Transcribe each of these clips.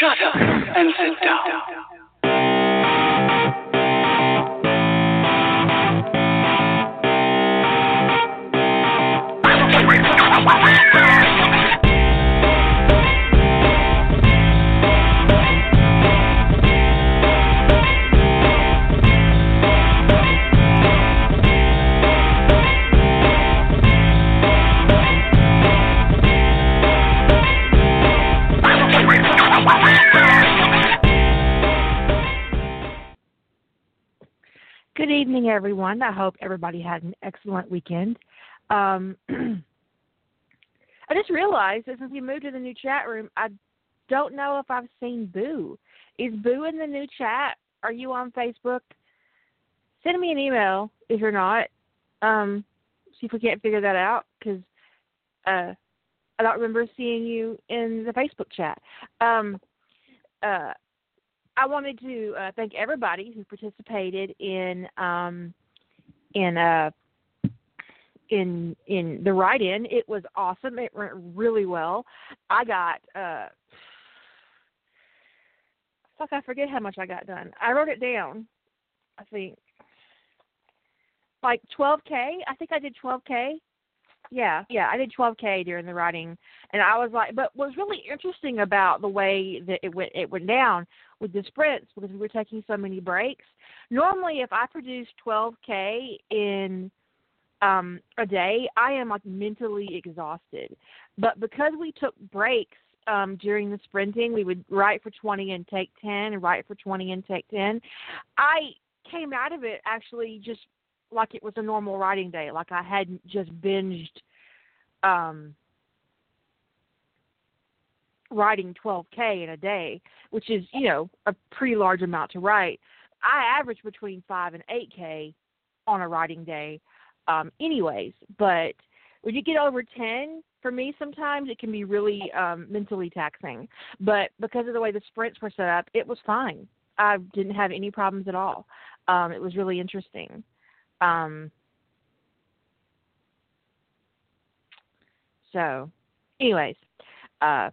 Shut up and sit down. Good evening, everyone. I hope everybody had an excellent weekend. Um, I just realized that since we moved to the new chat room, I don't know if I've seen Boo. Is Boo in the new chat? Are you on Facebook? Send me an email if you're not. Um, see if we can't figure that out because uh, I don't remember seeing you in the Facebook chat. Um, uh, I wanted to uh, thank everybody who participated in um, in uh, in in the write-in. It was awesome. It went really well. I got uh, fuck. I forget how much I got done. I wrote it down. I think like 12k. I think I did 12k. Yeah, yeah, I did 12k during the writing, and I was like, but what's really interesting about the way that it went, it went down with the sprints because we were taking so many breaks. Normally, if I produce 12k in um, a day, I am like mentally exhausted. But because we took breaks um, during the sprinting, we would write for 20 and take 10, and write for 20 and take 10. I came out of it actually just like it was a normal writing day, like I hadn't just binged um, writing 12k in a day, which is you know a pretty large amount to write. I average between five and 8k on a writing day, um, anyways. But when you get over 10, for me sometimes it can be really um, mentally taxing. But because of the way the sprints were set up, it was fine. I didn't have any problems at all. Um, it was really interesting. Um, so, anyways, uh,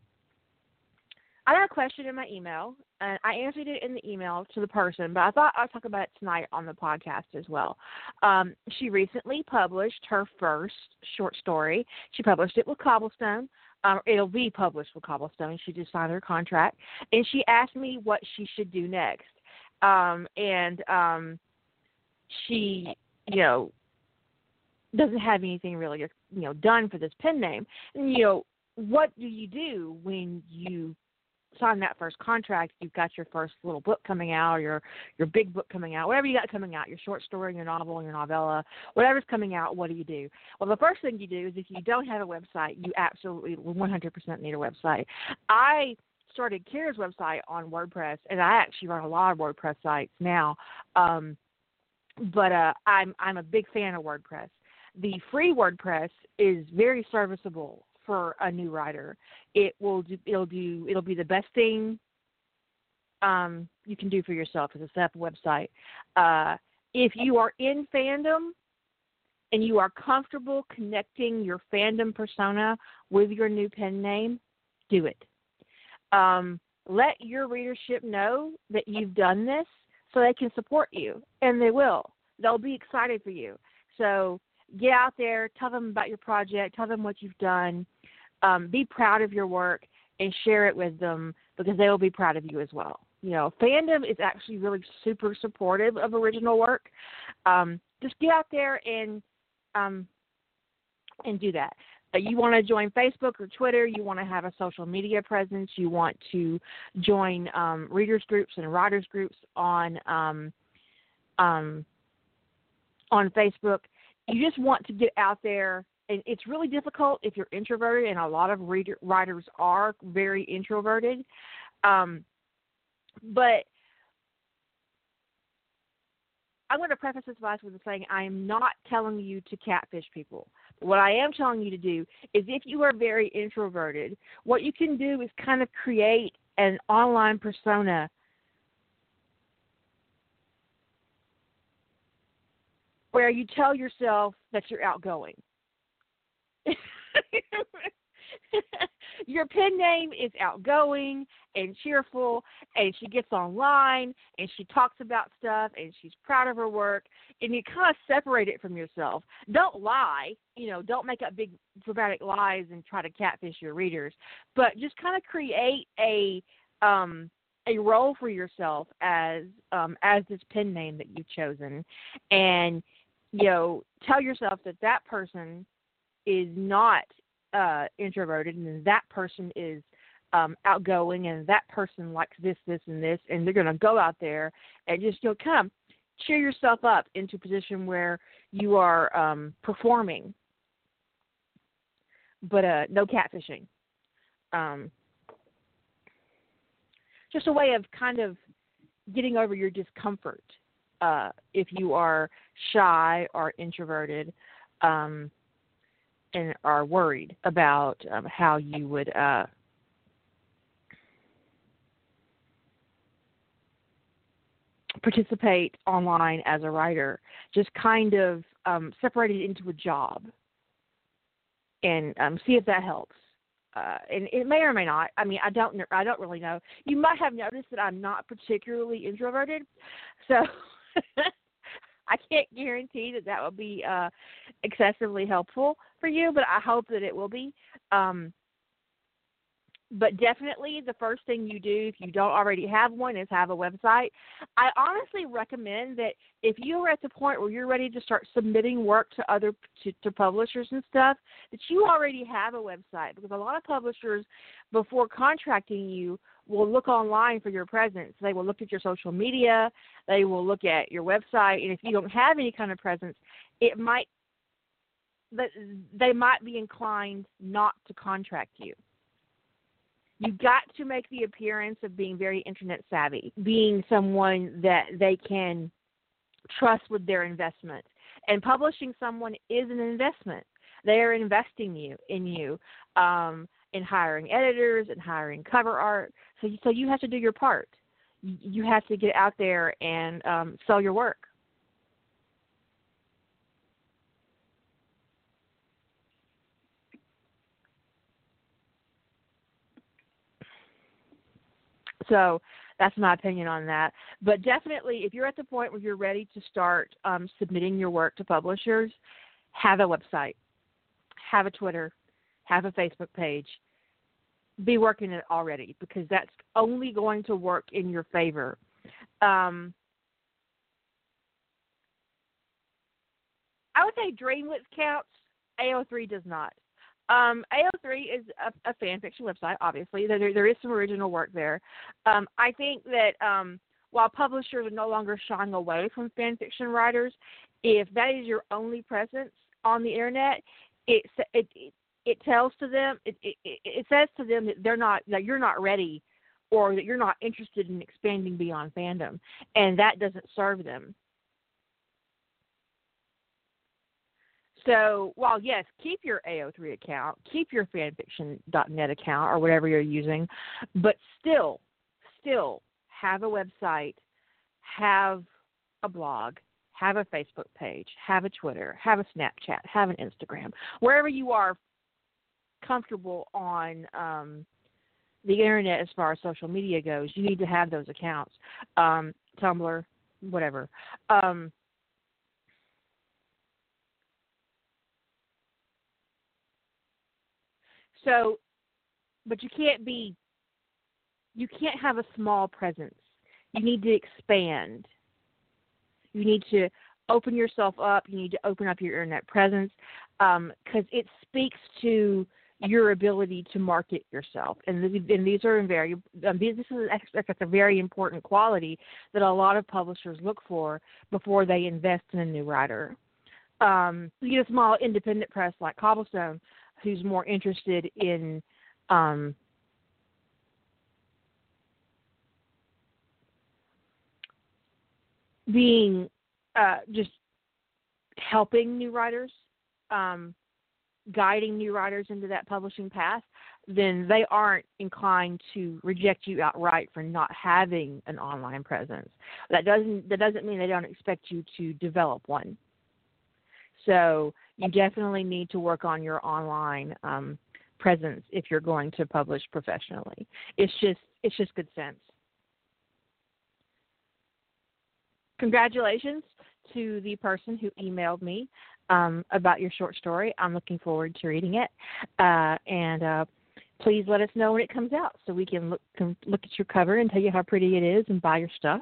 I got a question in my email, and I answered it in the email to the person, but I thought I'd talk about it tonight on the podcast as well. Um, she recently published her first short story. She published it with Cobblestone. Um, it'll be published with Cobblestone. She just signed her contract, and she asked me what she should do next. Um, and um, she, you know, doesn't have anything really, you know, done for this pen name. And you know, what do you do when you sign that first contract, you've got your first little book coming out, or your your big book coming out, whatever you got coming out, your short story, your novel, your novella, whatever's coming out. What do you do? Well, the first thing you do is if you don't have a website, you absolutely 100% need a website. I started Kira's website on WordPress, and I actually run a lot of WordPress sites now. Um, but uh, I'm I'm a big fan of WordPress. The free WordPress is very serviceable for a new writer. It will do, it'll do it'll be the best thing um, you can do for yourself as a set up a website. Uh, if you are in fandom and you are comfortable connecting your fandom persona with your new pen name, do it. Um, let your readership know that you've done this so they can support you, and they will. They'll be excited for you. So get out there, tell them about your project, tell them what you've done, um, be proud of your work, and share it with them because they will be proud of you as well. You know, fandom is actually really super supportive of original work. Um, just get out there and um, and do that. Uh, you want to join Facebook or Twitter, you want to have a social media presence, you want to join um, readers groups and writers groups on um, um, on Facebook. You just want to get out there, and it's really difficult if you're introverted, and a lot of reader, writers are very introverted. Um, but I'm going to preface this advice with saying I am not telling you to catfish people. What I am telling you to do is if you are very introverted, what you can do is kind of create an online persona where you tell yourself that you're outgoing. your pen name is outgoing and cheerful, and she gets online and she talks about stuff and she's proud of her work, and you kind of separate it from yourself. Don't lie, you know, don't make up big dramatic lies and try to catfish your readers, but just kind of create a um a role for yourself as um as this pen name that you've chosen and you know tell yourself that that person is not uh, introverted and that person is um, outgoing and that person likes this, this, and this, and they're going to go out there and just you know kind of cheer yourself up into a position where you are um, performing, but uh, no catfishing. Um, just a way of kind of getting over your discomfort uh, if you are shy or introverted. Um, and are worried about um, how you would uh, participate online as a writer, just kind of um, separate it into a job and um, see if that helps. Uh, and it may or may not. I mean, I don't. I don't really know. You might have noticed that I'm not particularly introverted, so I can't guarantee that that will be uh, excessively helpful for you, but I hope that it will be. Um, but definitely the first thing you do if you don't already have one is have a website. I honestly recommend that if you are at the point where you're ready to start submitting work to other to, to publishers and stuff, that you already have a website because a lot of publishers before contracting you will look online for your presence. They will look at your social media, they will look at your website, and if you don't have any kind of presence, it might they might be inclined not to contract you. You got to make the appearance of being very internet savvy, being someone that they can trust with their investment. And publishing someone is an investment. They are investing you in you, um, in hiring editors and hiring cover art. So, so you have to do your part. You have to get out there and um, sell your work. So that's my opinion on that. But definitely, if you're at the point where you're ready to start um, submitting your work to publishers, have a website, have a Twitter, have a Facebook page. Be working it already because that's only going to work in your favor. Um, I would say Dreamwidth counts. AO3 does not. Um, AO3 is a, a fan fiction website. Obviously, there there is some original work there. Um, I think that um, while publishers are no longer shying away from fan fiction writers, if that is your only presence on the internet, it it it, tells to them it, it it says to them that they're not that you're not ready or that you're not interested in expanding beyond fandom, and that doesn't serve them. So while yes, keep your AO3 account, keep your fanfiction.net account or whatever you're using, but still, still have a website, have a blog, have a Facebook page, have a Twitter, have a Snapchat, have an Instagram, wherever you are comfortable on um, the internet as far as social media goes, you need to have those accounts. Um, Tumblr, whatever. Um, So, but you can't be, you can't have a small presence. You need to expand. You need to open yourself up. You need to open up your internet presence because um, it speaks to your ability to market yourself. And, and these are very, um, this is a very important quality that a lot of publishers look for before they invest in a new writer. Um, you get a small independent press like Cobblestone who's more interested in um, being uh, just helping new writers, um, guiding new writers into that publishing path, then they aren't inclined to reject you outright for not having an online presence. That doesn't that doesn't mean they don't expect you to develop one. So you definitely need to work on your online um, presence if you're going to publish professionally. It's just it's just good sense. Congratulations to the person who emailed me um, about your short story. I'm looking forward to reading it, uh, and uh, please let us know when it comes out so we can look can look at your cover and tell you how pretty it is and buy your stuff.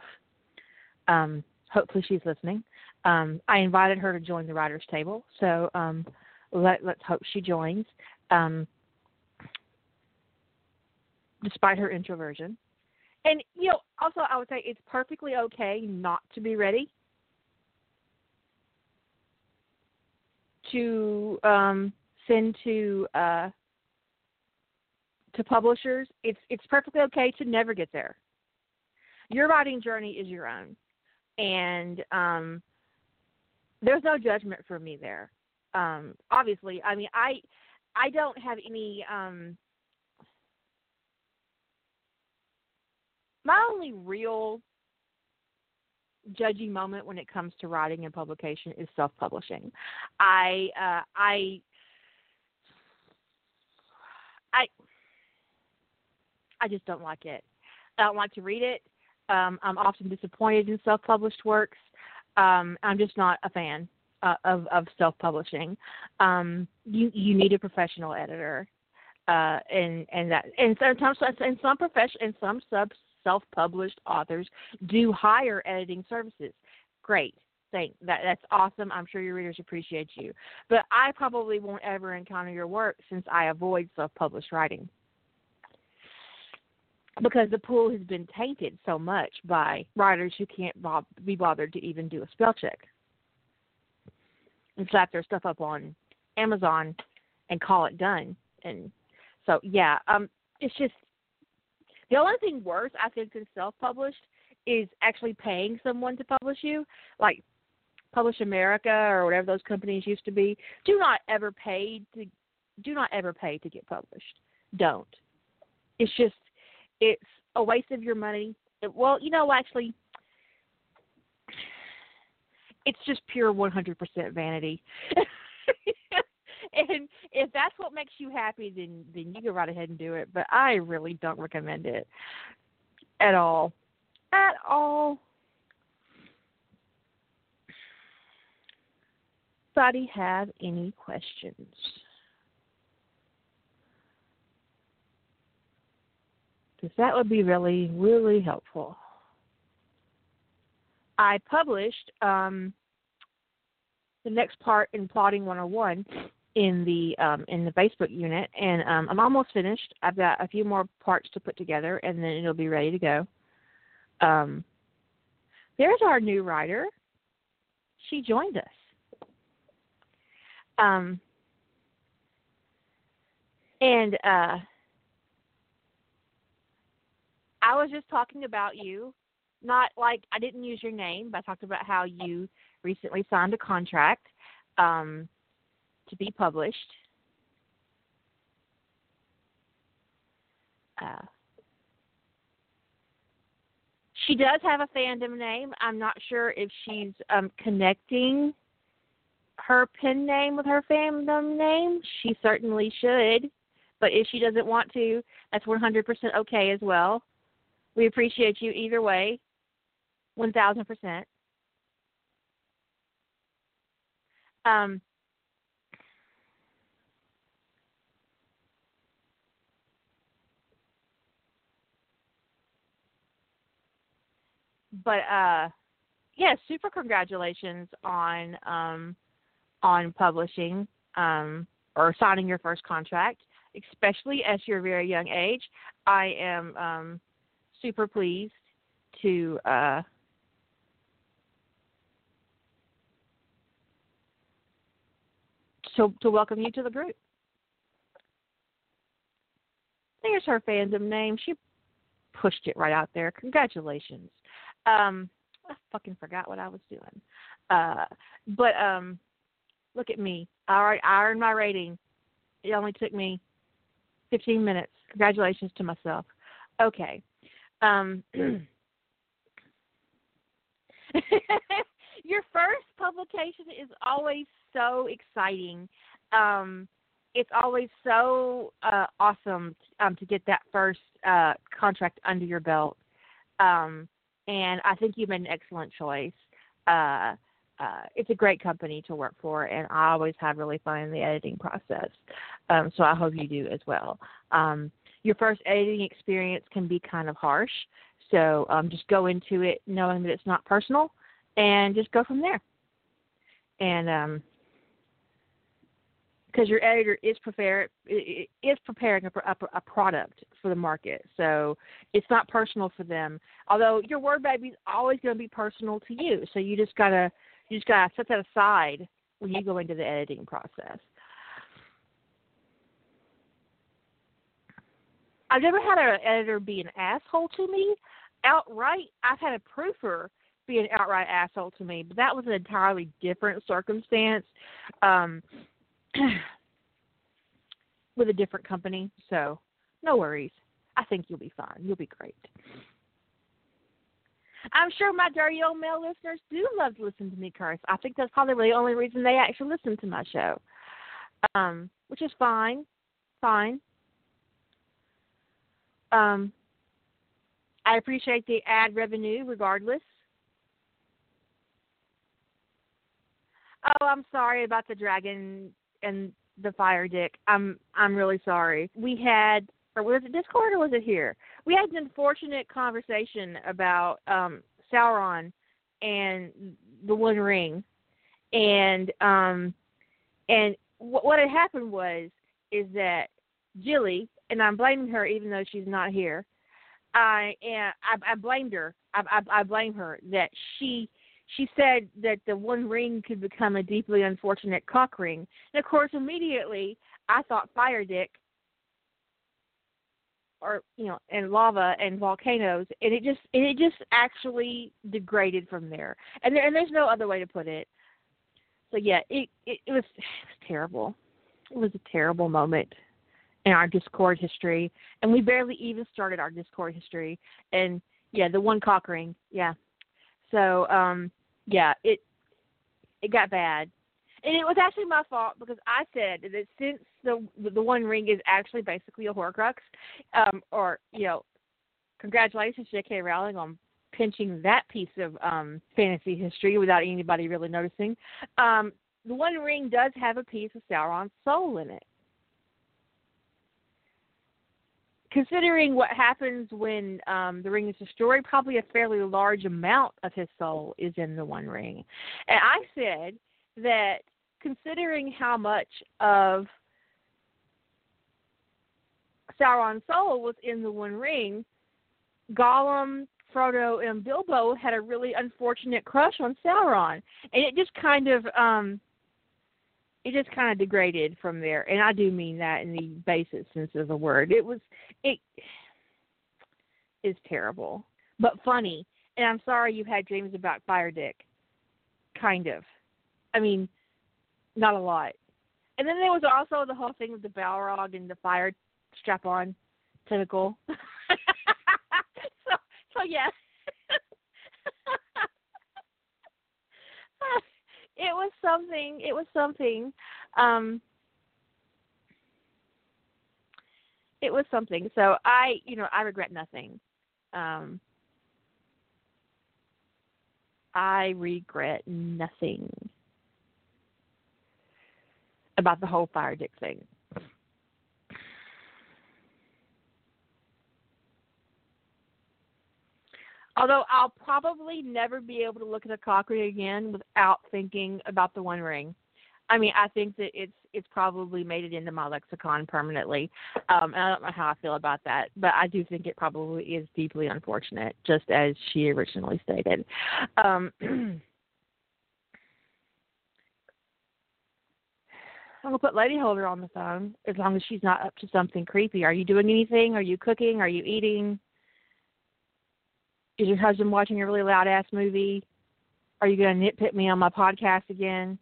Um, hopefully, she's listening. Um, I invited her to join the writers' table, so um, let let's hope she joins. Um, despite her introversion, and you know, also I would say it's perfectly okay not to be ready to um, send to uh, to publishers. It's it's perfectly okay to never get there. Your writing journey is your own, and um, there's no judgment for me there. Um, obviously, I mean, I I don't have any. Um, my only real judgy moment when it comes to writing and publication is self-publishing. I uh, I I I just don't like it. I don't like to read it. Um, I'm often disappointed in self-published works. Um, I'm just not a fan uh, of of self-publishing. Um, you you need a professional editor, uh, and and that and sometimes and some profession and some sub self-published authors do hire editing services. Great. Thank that that's awesome. I'm sure your readers appreciate you. But I probably won't ever encounter your work since I avoid self-published writing. Because the pool has been tainted so much by writers who can't be bothered to even do a spell check and slap their stuff up on Amazon and call it done. And so, yeah, um, it's just the only thing worse, I think, than self-published is actually paying someone to publish you, like Publish America or whatever those companies used to be. Do not ever pay to do not ever pay to get published. Don't. It's just it's a waste of your money. It, well, you know, actually, it's just pure 100% vanity. and if that's what makes you happy, then then you go right ahead and do it. But I really don't recommend it at all, at all. Anybody have any questions? Because that would be really, really helpful. I published um, the next part in Plotting 101 in the um, in the Facebook unit, and um, I'm almost finished. I've got a few more parts to put together, and then it'll be ready to go. Um, there's our new writer. She joined us. Um, and uh, I was just talking about you. Not like I didn't use your name, but I talked about how you recently signed a contract. Um, to be published. Uh, she does have a fandom name. I'm not sure if she's um, connecting her pen name with her fandom name. She certainly should, but if she doesn't want to, that's 100% okay as well. We appreciate you either way, 1000%. Um, but uh yeah, super congratulations on um on publishing um or signing your first contract, especially at your very young age. I am um super pleased to uh to to welcome you to the group. There's her fandom name. She pushed it right out there. Congratulations. Um, I fucking forgot what I was doing. Uh, but um, look at me. All right, I earned my rating. It only took me 15 minutes. Congratulations to myself. Okay. Um, your first publication is always so exciting. Um, it's always so uh, awesome um, to get that first uh, contract under your belt. Um, and I think you made an excellent choice. Uh, uh, it's a great company to work for, and I always have really fun in the editing process. Um, so I hope you do as well. Um, your first editing experience can be kind of harsh, so um, just go into it knowing that it's not personal, and just go from there. And um, because your editor is prepare is preparing a, a, a, product for the market, so it's not personal for them. Although your word baby is always going to be personal to you, so you just gotta you just gotta set that aside when you go into the editing process. I've never had an editor be an asshole to me outright. I've had a proofer be an outright asshole to me, but that was an entirely different circumstance. Um, with a different company. So no worries. I think you'll be fine. You'll be great. I'm sure my dirty old male listeners do love to listen to me curse. I think that's probably the only reason they actually listen to my show, um, which is fine. Fine. Um, I appreciate the ad revenue regardless. Oh, I'm sorry about the dragon and the fire dick. I'm I'm really sorry. We had or was it Discord or was it here? We had an unfortunate conversation about um Sauron and the One Ring, and um and what what had happened was is that Jilly and I'm blaming her even though she's not here. I and I, I blamed her. I, I I blame her that she she said that the one ring could become a deeply unfortunate cock ring. And of course, immediately I thought fire dick, or you know, and lava and volcanoes, and it just it just actually degraded from there. And there, and there's no other way to put it. So yeah, it it, it was it was terrible. It was a terrible moment in our Discord history, and we barely even started our Discord history. And yeah, the one cock ring, yeah, so um, yeah, it it got bad, and it was actually my fault because I said that since the the One Ring is actually basically a Horcrux, um, or you know, congratulations J.K. Rowling on pinching that piece of um, fantasy history without anybody really noticing. Um, the One Ring does have a piece of Sauron's soul in it. Considering what happens when um, the ring is destroyed, probably a fairly large amount of his soul is in the One Ring. And I said that considering how much of Sauron's soul was in the One Ring, Gollum, Frodo, and Bilbo had a really unfortunate crush on Sauron, and it just kind of um, it just kind of degraded from there, and I do mean that in the basic sense of the word. It was it is terrible, but funny. And I'm sorry you had dreams about Fire Dick. Kind of. I mean, not a lot. And then there was also the whole thing with the Balrog and the fire strap on tentacle. so so yeah. it was something. It was something. Um, it was something. So I, you know, I regret nothing. Um, I regret nothing about the whole fire dick thing. Although I'll probably never be able to look at a cock ring again without thinking about the One Ring. I mean, I think that it's it's probably made it into my lexicon permanently. Um, and I don't know how I feel about that, but I do think it probably is deeply unfortunate, just as she originally stated. Um, I'm gonna put Lady Holder on the phone as long as she's not up to something creepy. Are you doing anything? Are you cooking? Are you eating? Is your husband watching a really loud ass movie? Are you going to nitpick me on my podcast again?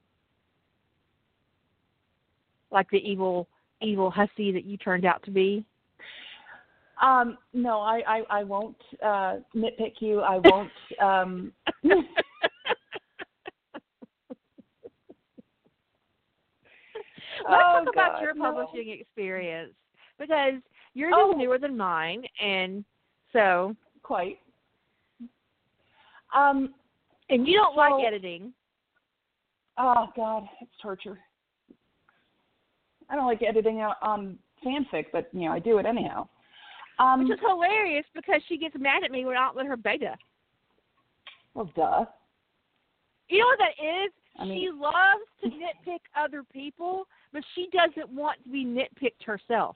Like the evil, evil hussy that you turned out to be? Um, no, I, I, I won't uh, nitpick you. I won't. Um... Let's Oh, talk about God, your no. publishing experience because yours Oh. is newer than mine, and so Quite. Um. and you don't like editing. Oh God, it's torture. I don't like editing out on fanfic, but you know I do it anyhow. Um. Which is hilarious because she gets mad at me when I don't let her beta. well, duh. You know what that is? I mean- she loves to nitpick other people, but she doesn't want to be nitpicked herself.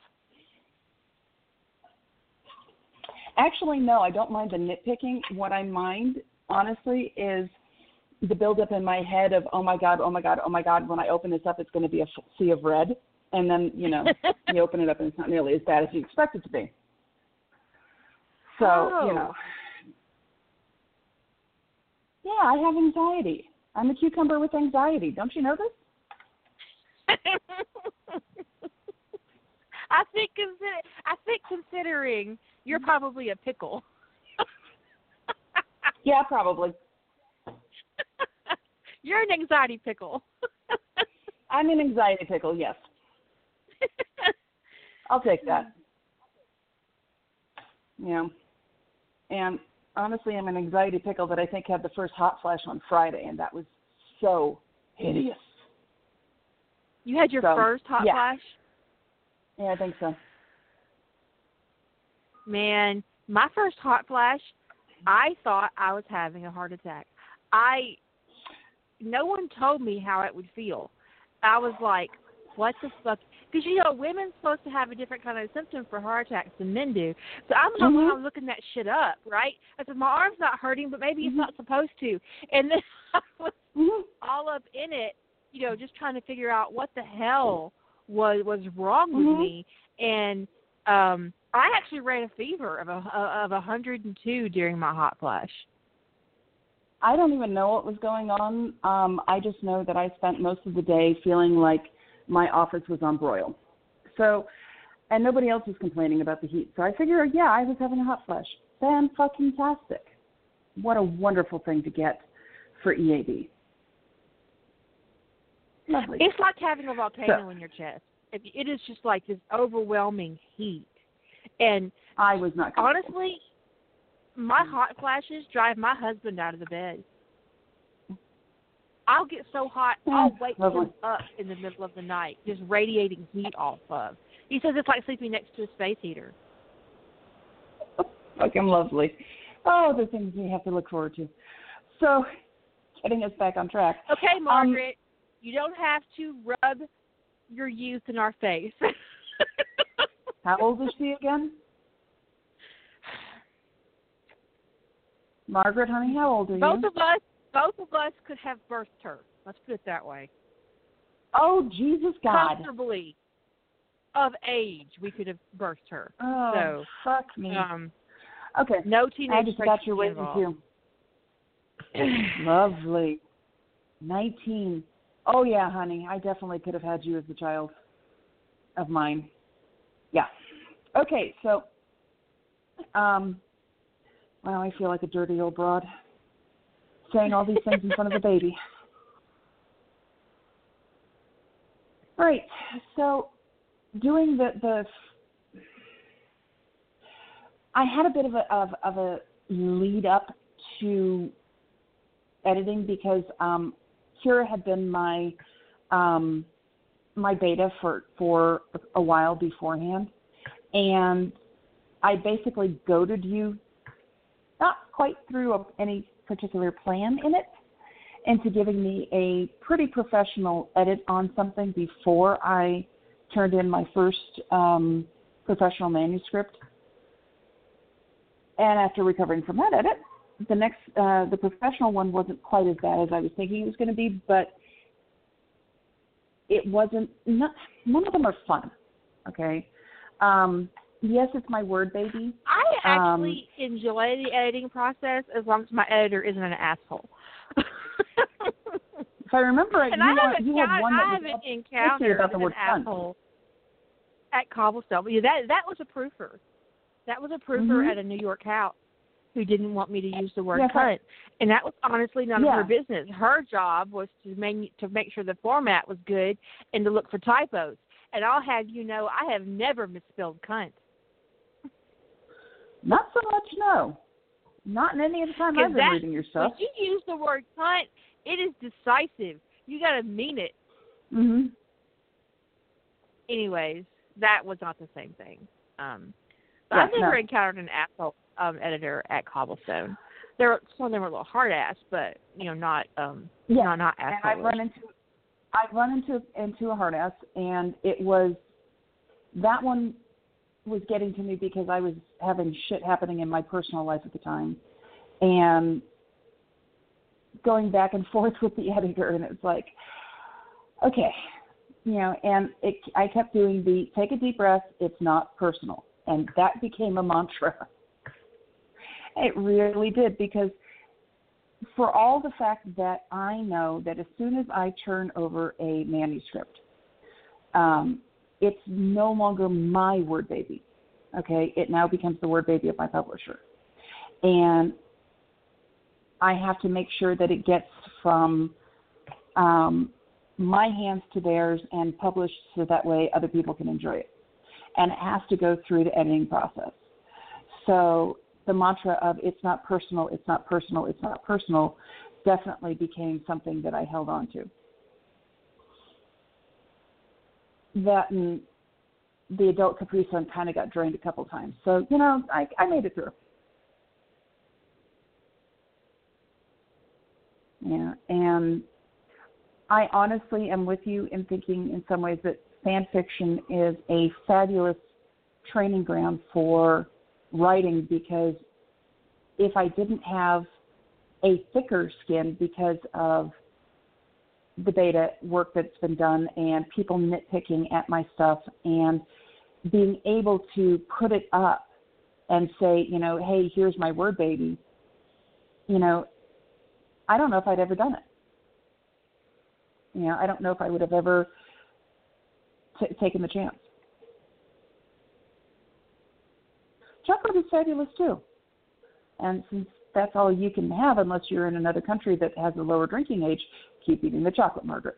Actually, no, I don't mind the nitpicking. What I mind, honestly, is the buildup in my head of, oh my god, oh my god, oh my god. When I open this up, it's going to be a sea of red, and then you know you open it up and it's not nearly as bad as you expect it to be. So Oh. you know, oh. yeah, I have anxiety. I'm a cucumber with anxiety. Don't you know this? I think consider I think considering you're probably a pickle. Yeah, probably. you're an anxiety pickle. I'm an anxiety pickle. Yes, I'll take that. Yeah. And honestly, I'm an anxiety pickle that I think had the first hot flash on Friday, and that was so hideous. you had your So, first hot yeah. flash? Yeah, I think so. Man, my first hot flash, I thought I was having a heart attack. I no one told me how it would feel. I was like, what the fuck? Because you know, women's supposed to have a different kind of symptom for heart attacks than men do. So I'm the one Mhm. I was looking that shit up, right? I said my arm's not hurting, but maybe it's Mhm. not supposed to. And then I was hmm all up in it, you know, just trying to figure out what the hell was was wrong with Mhm. me. And um I actually ran a fever of a of a 102 during my hot flash. I don't even know what was going on. Um, I just know that I spent most of the day feeling like my office was on broil. So, and nobody else was complaining about the heat. So I figured, yeah, I was having a hot flash. Fan fucking tastic. What a wonderful thing to get for EAD. Lovely. It's like having a volcano So- in your chest. It is just like this overwhelming heat. And I was not. honestly, my mm. hot flashes drive my husband out of the bed. I'll get so hot, mm, I'll wake lovely. him up in the middle of the night, just radiating heat off of. He says it's like sleeping next to a space heater. fucking lovely. Oh, the things we have to look forward to. So, getting us back on track. Okay, um, Margaret, you don't have to rub your youth in our face. How old is she again? Margaret, honey, how old are both you? of us, both of us could have birthed her. Let's put it that way. Oh, Jesus God. Comfortably, of age, we could have birthed her. Oh, So, fuck me. Um, okay, no teenage I just got your waiting too. Lovely. 19. Oh, yeah, honey, I definitely could have had you as a child of mine. Yeah. Okay, so, um, wow, I feel like a dirty old broad saying all these things in front of a baby. Right. So, doing the the, I had a bit of a of of a lead up to editing because um, Kira had been my um, my beta for for a while beforehand, and I basically goaded you, not quite through a, any particular plan in it, into giving me a pretty professional edit on something before I turned in my first um, professional manuscript. And after recovering from that edit, the next uh, the professional one wasn't quite as bad as I was thinking it was going to be, but it wasn't. Not, none of them are fun. Okay. Um, yes, it's my word baby. I Um, actually enjoy the editing process as long as my editor isn't an asshole. If I remember right, and you, I haven't, you had I, one I that was haven't up- encountered about the an word fun. asshole at Cobblestone. Yeah, that that was a proofer. That was a proofer Mhm. at a New York house who didn't want me to use the word Yes, cunt, and that was honestly none of her business. Her job was to make to make sure the format was good and to look for typos. And I'll have you know, I have never misspelled cunt. Not so much, no. Not in any of the time I've been that- reading your stuff. When you use the word cunt, it is decisive. You got to mean it. Mhm. Anyways, that was not the same thing. Um, but Yeah, I've never no. encountered an asshole um, editor at Cobblestone. There, some of them were a little hard ass, but you know, not um, Yeah, not not and. I've run into I've run into into a hard ass and it was that one was getting to me because I was having shit happening in my personal life at the time and going back and forth with the editor and it's like okay you know and it I kept doing the take a deep breath it's not personal and that became a mantra it really did because for all the fact that I know that as soon as I turn over a manuscript, um, it's no longer my word baby. Okay, it now becomes the word baby of my publisher, and I have to make sure that it gets from um, my hands to theirs and published so that way other people can enjoy it, and it has to go through the editing process. So the mantra of it's not personal, it's not personal, it's not personal definitely became something that I held on to. That and the adult Capri Sun kind of got drained a couple times. So, you know, I, I made it through. Yeah, and I honestly am with you in thinking in some ways that fan fiction is a fabulous training ground for writing because if I didn't have a thicker skin because of the beta work that's been done and people nitpicking at my stuff and being able to put it up and say, you know, hey, here's my word baby, you know, I don't know if I'd ever done it. You know, I don't know if I would have ever t- taken the chance. Chocolate is fabulous too. And since that's all you can have unless you're in another country that has a lower drinking age, keep eating the chocolate, Margaret.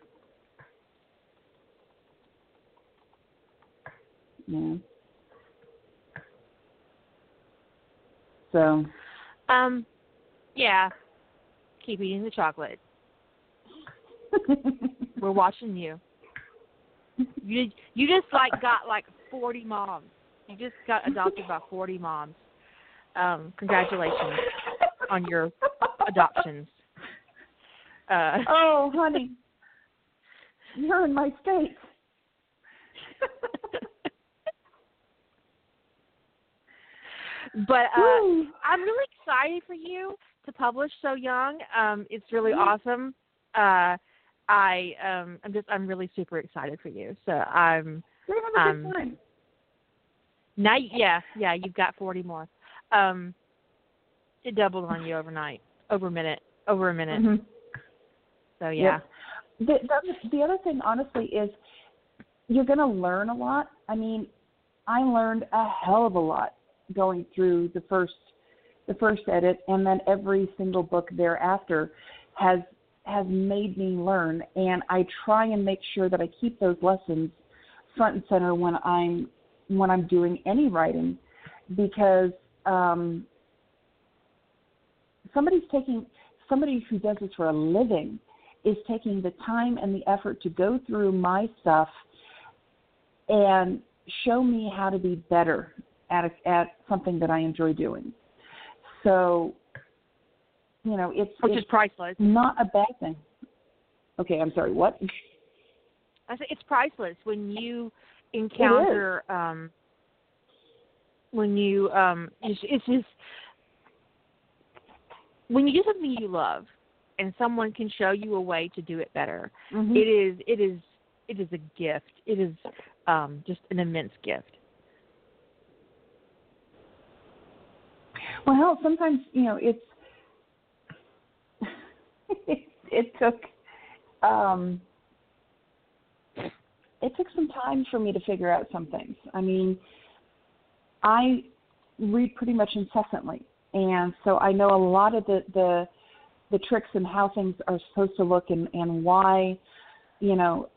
Yeah. So, Um, yeah, keep eating the chocolate. We're watching you. You you just like got like forty moms. You just got adopted by forty moms. Um, congratulations on your adoptions. Uh, oh, honey, you're in my state. but uh, I'm really excited for you to publish so young. Um, it's really awesome. Uh, I um, I'm just I'm really super excited for you. So I'm You're gonna have a Um, good time. Now yeah yeah you've got 40 more. Um, it doubled on you overnight, over a minute, over a minute. Mhm. So yeah. The, the the other thing, honestly, is you're going to learn a lot. I mean, I learned a hell of a lot going through the first the first edit, and then every single book thereafter has has made me learn. And I try and make sure that I keep those lessons front and center when I'm when I'm doing any writing, because um, somebody's taking somebody who does this for a living is taking the time and the effort to go through my stuff and show me how to be better at a, at something that I enjoy doing. So, you know, it's Which it's is priceless. not a bad thing. Okay, I'm sorry. What? I say it's priceless when you encounter um when you um it's, it's just when you do something you love and someone can show you a way to do it better Mhm. it is it is it is a gift. It is um just an immense gift. Well, sometimes you know it's it, it took um, it took some time for me to figure out some things. I mean, I read pretty much incessantly, and so I know a lot of the the the tricks and how things are supposed to look and and why you know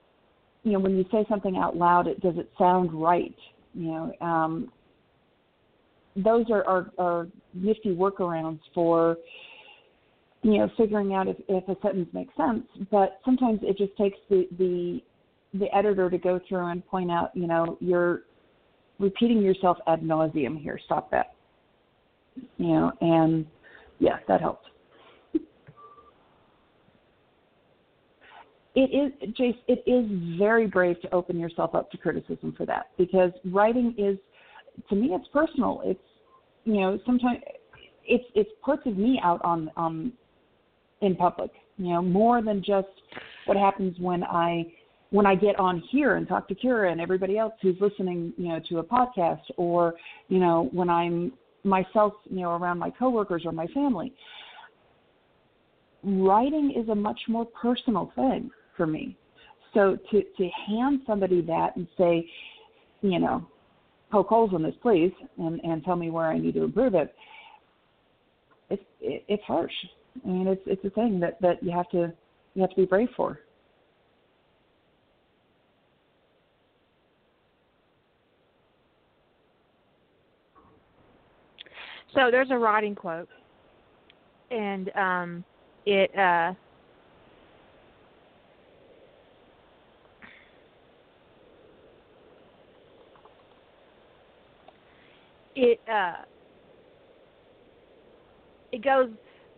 you know when you say something out loud it does it sound right you know um those are are, are nifty workarounds for you know figuring out if if a sentence makes sense but sometimes it just takes the the the editor to go through and point out you know you're repeating yourself ad nauseum here. Stop that. You know and yeah that helps it is jace it is very brave to open yourself up to criticism for that because writing is to me it's personal. It's you know sometimes it's it's parts of me out on on in public you know more than just what happens when i when i get on here and talk to kira and everybody else who's listening you know to a podcast or you know when i'm myself you know around my coworkers or my family writing is a much more personal thing for me so to to hand somebody that and say you know poke holes in this, please, and and tell me where I need to improve it. It's it, it's harsh. I mean, it's it's a thing that that you have to you have to be brave for. So there's a writing quote, and um, it uh, it uh it goes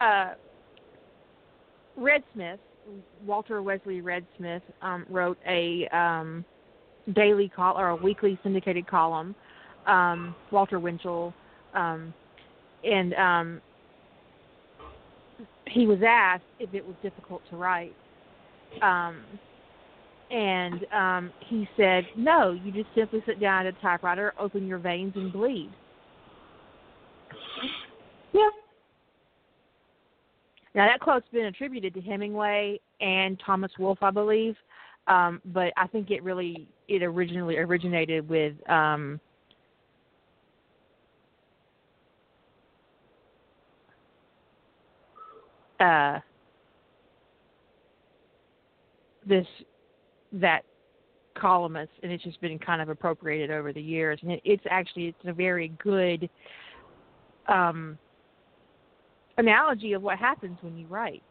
uh Red Smith, Walter Wesley Red Smith, um, wrote a um, daily call or a weekly syndicated column. Um, Walter Winchell, um, and um, he was asked if it was difficult to write, um, and um, he said, "No, you just simply sit down at a typewriter, open your veins, and bleed." Yeah. Now that quote's been attributed to Hemingway and Thomas Wolfe, I believe, um, but I think it really it originally originated with um, uh, this that columnist, and it's just been kind of appropriated over the years. And it, it's actually it's a very good um, analogy of what happens when you write.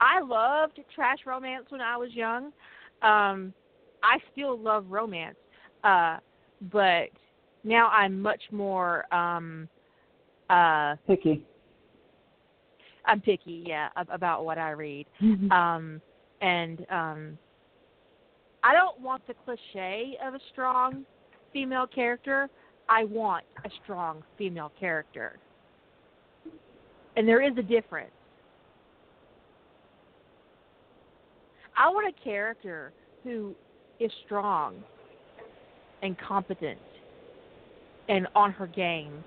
I loved trash romance when I was young. Um, I still love romance, uh, but now I'm much more um, uh, picky. I'm picky, yeah, about what I read. Mm-hmm. Um, and um, I don't want the cliche of a strong female character. I want a strong female character. And there is a difference. I want a character who is strong and competent and on her game.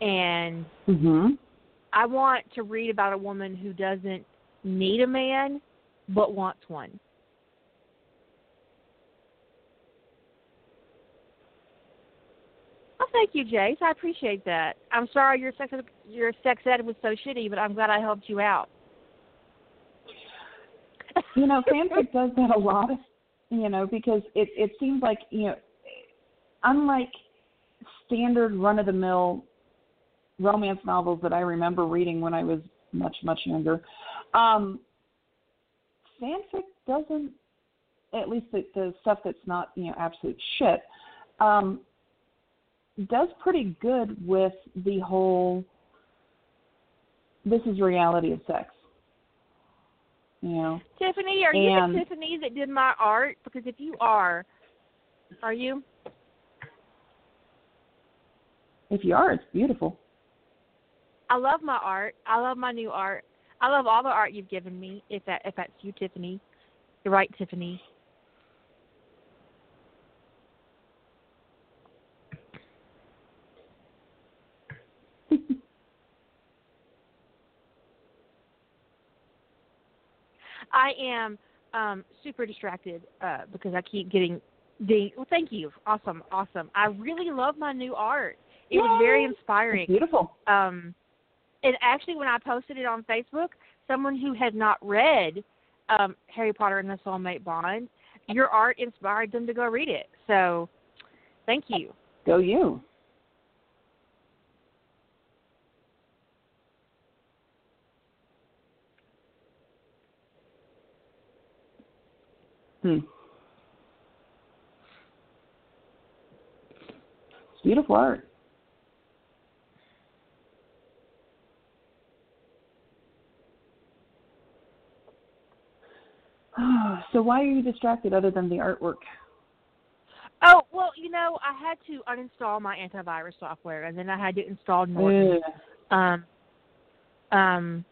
And mm-hmm. I want to read about a woman who doesn't need a man but wants one. Well, thank you, Jace. I appreciate that. I'm sorry your sex your sex ed was so shitty, but I'm glad I helped you out. you know, fanfic does that a lot. You know, because it it seems like you know, unlike standard run of the mill romance novels that I remember reading when I was much much younger, um, fanfic doesn't. At least the, the stuff that's not you know absolute shit. Um, does pretty good with the whole this is reality of sex. You know. Tiffany, are and, you the Tiffany that did my art? Because if you are, are you? If you are, it's beautiful. I love my art. I love my new art. I love all the art you've given me. If that if that's you, Tiffany, you're right, Tiffany. I am um, super distracted uh, because I keep getting the. Well, thank you. Awesome, awesome. I really love my new art. it was very Yay! inspiring. Beautiful. Um, and actually, when I posted it on Facebook, someone who had not read um, Harry Potter and the Soulmate Bond, your art inspired them to go read it. So, thank you. Go you. Hmm. Beautiful art. so why are you distracted other than the artwork? Oh well, you know, I had to uninstall my antivirus software, and then I had to install Norton. Ugh. Um, um,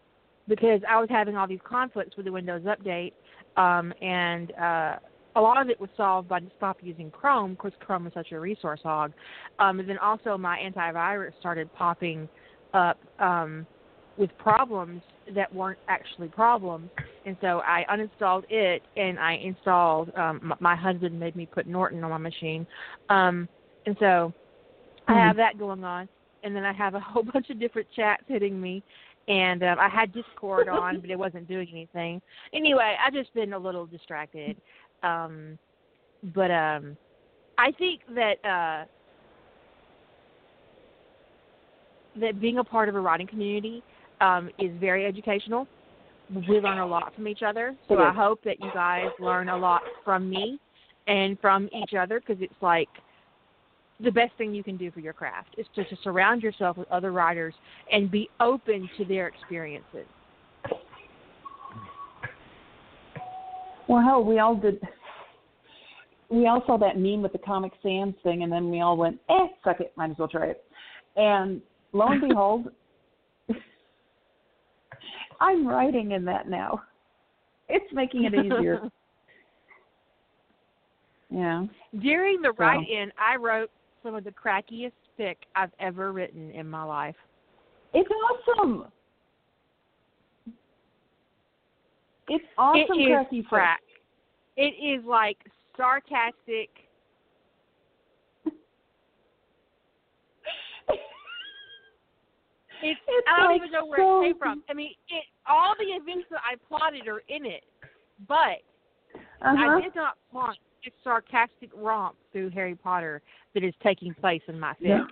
because I was having all these conflicts with the Windows update, um, and uh, a lot of it was solved by just stop using Chrome because Chrome is such a resource hog. Um, and then also my antivirus started popping up um, with problems that weren't actually problems, and so I uninstalled it and I installed. Um, my, my husband made me put Norton on my machine, um, and so I have that going on. And then I have a whole bunch of different chats hitting me, and um, I had Discord on, but it wasn't doing anything. Anyway, I've just been a little distracted. Um, but um, I think that uh, that being a part of a writing community um, is very educational. We learn a lot from each other, so I hope that you guys learn a lot from me and from each other because it's like the best thing you can do for your craft is to, to surround yourself with other writers and be open to their experiences. Well, hell, we all did. We all saw that meme with the Comic Sans thing, and then we all went, "Eh, suck it, might as well try it." And lo and behold, I'm writing in that now. It's making it easier. yeah. During the So- write-in, I wrote some of the crackiest fic I've ever written in my life. It's awesome. It's awesome, it is cracky crack. It is like sarcastic. It's, It's I don't like even know where so- it came from. I mean, it all the events that I plotted are in it, but Uh-huh. I did not plot a sarcastic romp through Harry Potter that is taking place in my fic.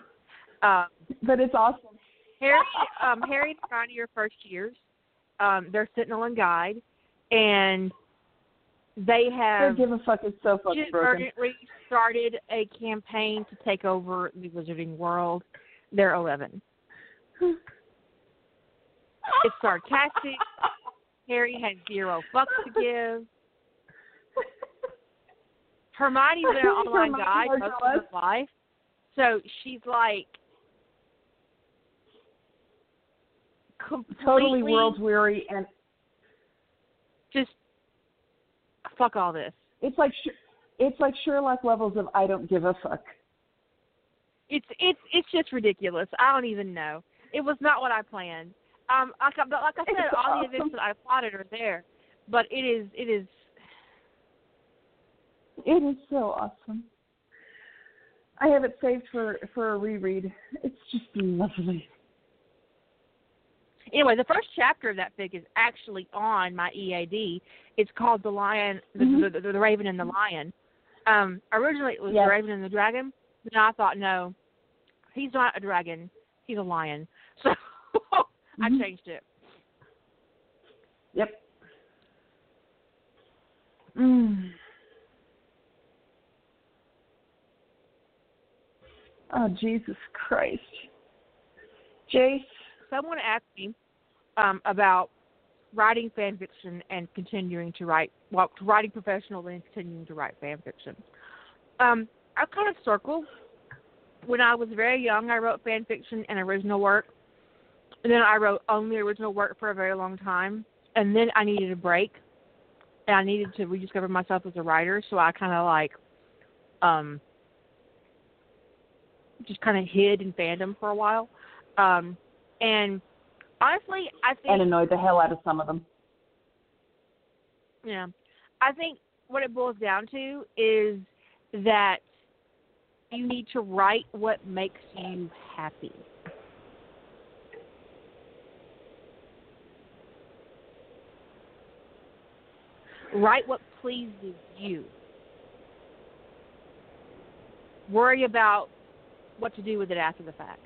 Um, But it's awesome. Harry, um, Harry and Hermione are first years. Um, they're Sentinel and Guide, and they have give a fuck. It's so fucking broken. urgently started a campaign to take over the Wizarding World. They're 11. It's sarcastic. Harry has zero fucks to give. Hermione's an online guide most of her life, so she's like totally world weary, and just fuck all this. it's like Sh- it's like Sherlock levels of I don't give a fuck. It's it's it's just ridiculous. I don't even know. It was not what I planned. Um, like I, but like I said, It's all the awesome. events that I plotted are there, but it is it is It is so awesome. I have it saved for for a reread. It's just lovely. anyway. The first chapter of that fic is actually on my EAD. It's called the Lion, the, Mhm. the, the, the Raven and the Lion. Um, originally it was Yes. the Raven and the Dragon, but then I thought no, he's not a dragon, he's a lion. So I Mhm. changed it. Yep. Mm. Oh Jesus Christ, Jace. someone asked me um, about writing fan fiction and continuing to write, well, writing professionally and continuing to write fan fiction. Um, I kind of circled. When I was very young, I wrote fan fiction and original work. And then I wrote only original work for a very long time. And then I needed a break. And I needed to rediscover myself as a writer. So I kind of like, um, just kind of hid in fandom for a while. Um, and honestly, I think And annoyed the hell out of some of them. yeah, I think what it boils down to is that you need to write what makes you happy. Write what pleases you. Worry about what to do with it after the fact.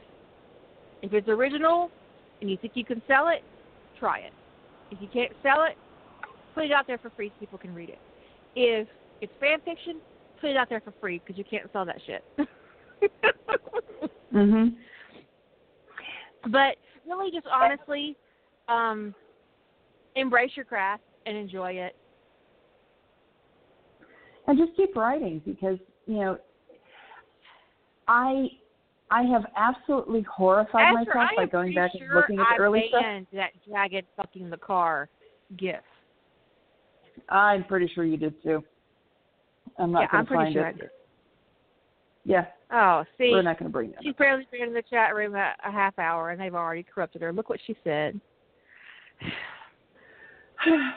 If it's original and you think you can sell it, try it. If you can't sell it, put it out there for free so people can read it. If it's fan fiction, put it out there for free because you can't sell that shit. mhm. But really, just honestly, um, embrace your craft and enjoy it. And just keep writing because you know, I I have absolutely horrified Esther, myself I by going back sure and looking at the I early stuff. that jagged fucking the car gif. I'm pretty sure you did too. I'm not yeah, going to find sure it. Yeah, Oh, see, we're not going to bring that. she's barely been in the chat room a, a half hour, and they've already corrupted her. Look what she said.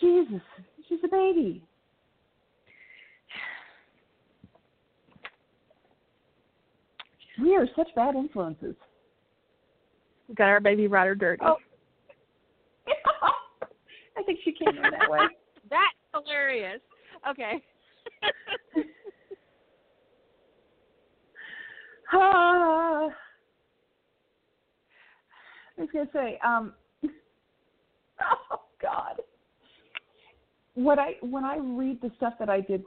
Jesus, she's a baby. We are such bad influences. We got our baby rider dirty. Oh. I think she came in that way. That's hilarious. Okay. Ah. I was gonna say, um, oh God, what I when I read the stuff that I did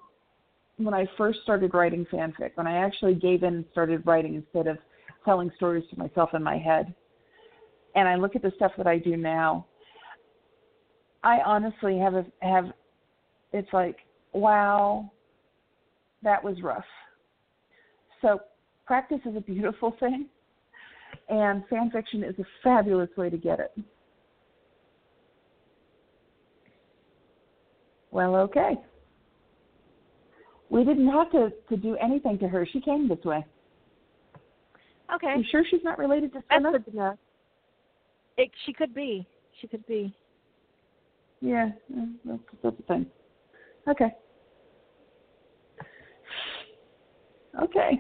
when I first started writing fanfic, when I actually gave in and started writing instead of telling stories to myself in my head, and I look at the stuff that I do now, I honestly have a, have it's like, wow, that was rough. So practice is a beautiful thing, and fan fiction is a fabulous way to get it. Well, okay. We didn't have to, to do anything to her. She came this way. Okay. You sure she's not related to That's Senna? good to know. It, she could be. She could be. Yeah, yeah, that's, that's the thing. Okay. Okay.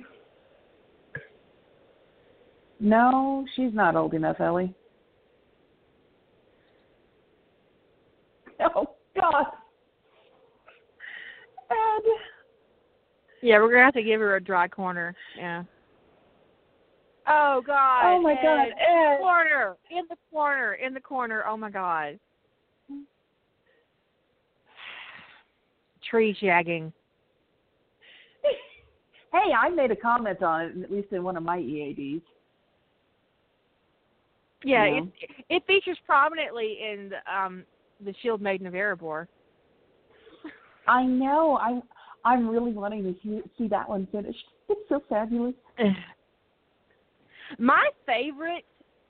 No, she's not old enough, Ellie. Oh God. Ed. Yeah, we're gonna have to give her a dry corner. Yeah. Oh God. Oh my God, Ed. Ed. Corner in the corner in the corner. Oh my God. Tree shagging. Hey, I made a comment on it, at least in one of my EADs. Yeah, Yeah. it it features prominently in the, um the Shield Maiden of Erebor. I know. I I'm really wanting to see, see that one finished. It's so fabulous. My favorite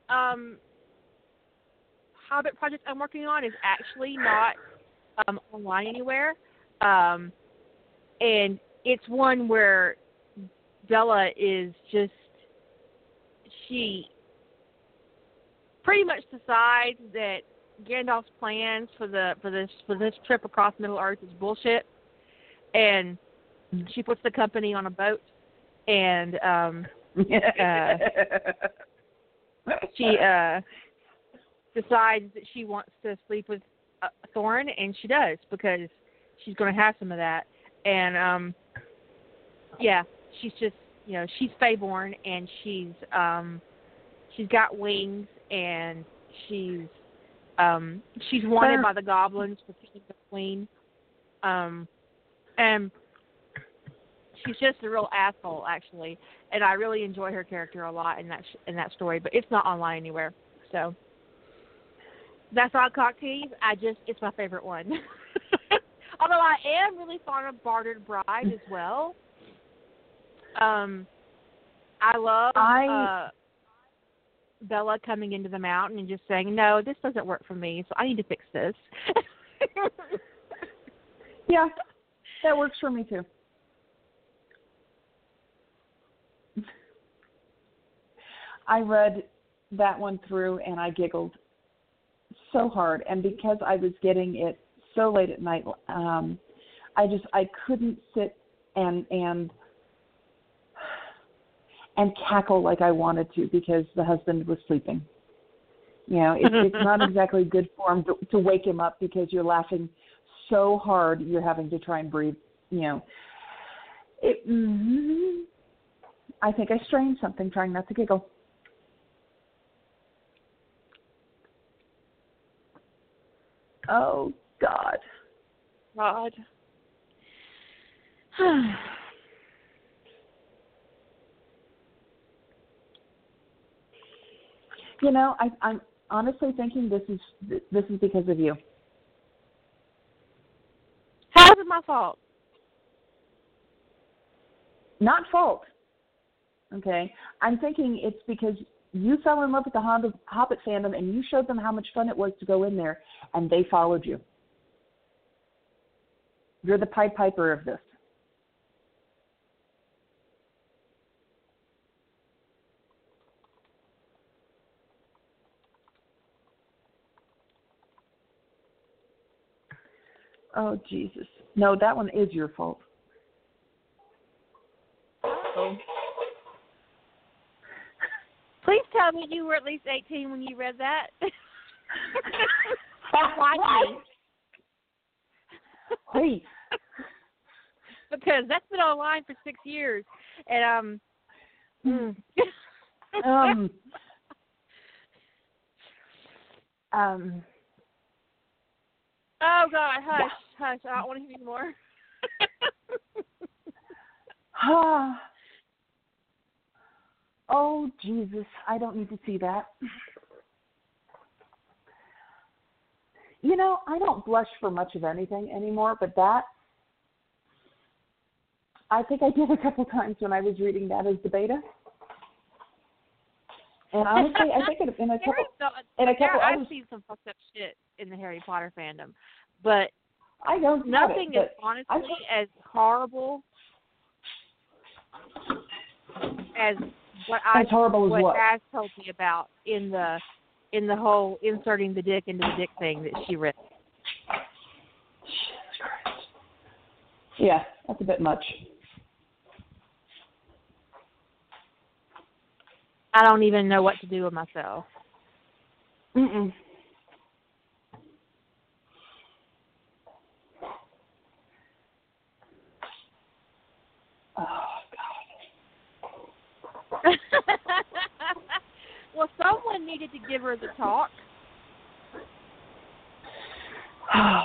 um Hobbit project I'm working on is actually not um online anywhere. Um and it's one where Bella is just she pretty much decides that Gandalf's plans for the for this for this trip across Middle Earth is bullshit and she puts the company on a boat and um she uh decides that she wants to sleep with uh, Thorin, and she does because she's going to have some of that. And um yeah, she's just you know she's Feyborn, and she's um she's got wings, and she's um she's wanted by the goblins for being the queen. Um and she's just a real asshole actually and I really enjoy her character a lot in that sh- in that story, but it's not online anywhere. So that's all cocktease. I just it's my favorite one. Although I am really fond of Bartered Bride as well. Um, I love I- uh, Bella coming into the mountain and just saying, "No, this doesn't work for me, so I need to fix this." yeah, that works for me too. I read that one through and I giggled so hard, and because I was getting it so late at night, um, I just I couldn't sit and and and cackle like I wanted to because the husband was sleeping. You know, it's, it's not exactly good form to, to wake him up because you're laughing so hard you're having to try and breathe. You know, it. Mm, I think I strained something trying not to giggle. Oh God. God. you know, I, I'm honestly thinking this is this is because of you. How is it my fault? Not fault. Okay, I'm thinking it's because you fell in love with the Hobbit, Hobbit fandom and you showed them how much fun it was to go in there, and they followed you. You're the Pied Piper of this. Oh Jesus! No, that one is your fault. Oh. Please tell me you were at least 18 when you read that. Why me? Please. because that's been online for six years, and um. Mm. um. Um. Oh God! Hush, hush! I don't want to hear you more. Oh Jesus! I don't need to see that. You know, I don't blush for much of anything anymore, but that I think I did a couple times when I was reading that as the beta. And honestly, I think it in a couple, in a couple, I've others, seen some fucked up shit in the Harry Potter fandom, but I don't nothing it, is honestly as horrible as what I as horrible as what what?Az told me about in the in the whole inserting the dick into the dick thing that she read. Jesus Christ. Yeah, that's a bit much. I don't even know what to do with myself. Mm-mm. Oh God. well, someone needed to give her the talk.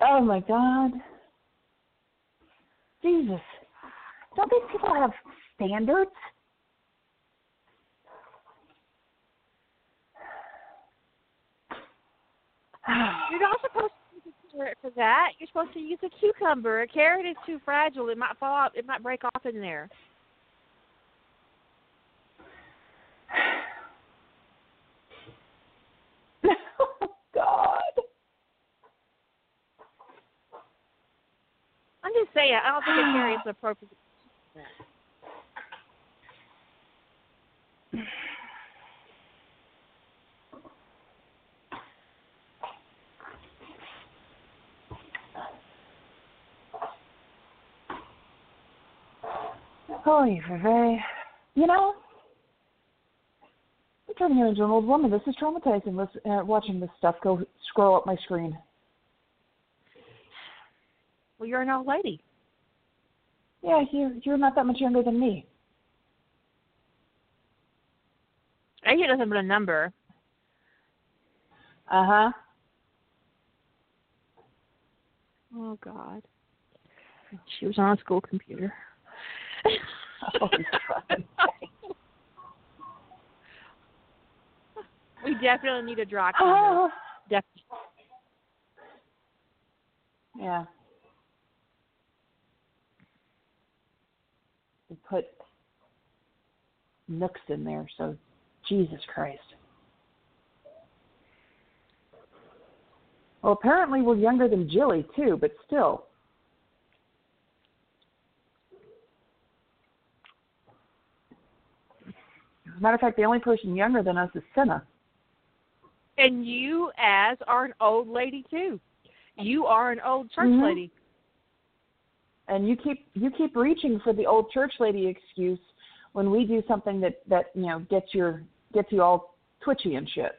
oh my God. Jesus. Don't these people have standards? You're not supposed to use a carrot for that. You're supposed to use a cucumber. A carrot is too fragile. It might fall off. It might break off in there. oh God. I'm just saying. I don't think a carrot is appropriate. Oh, you very. You know, I'm turning into an old woman. This is traumatizing. Uh, watching this stuff go scroll up my screen. Well, you're an old lady. Yeah, you're you're not that much younger than me. I hear nothing but a number. Uh huh. Oh God. She was on a school computer. Oh, we definitely need a dry cleaner. Ah. Definitely. yeah. We put nooks in there, so Jesus Christ. Well, apparently we're younger than Jilly too, but still. As a matter of fact, the only person younger than us is Senna. And you, as are an old lady too. You are an old church Mhm. lady. And you keep you keep reaching for the old church lady excuse when we do something that that you know gets your gets you all twitchy and shit.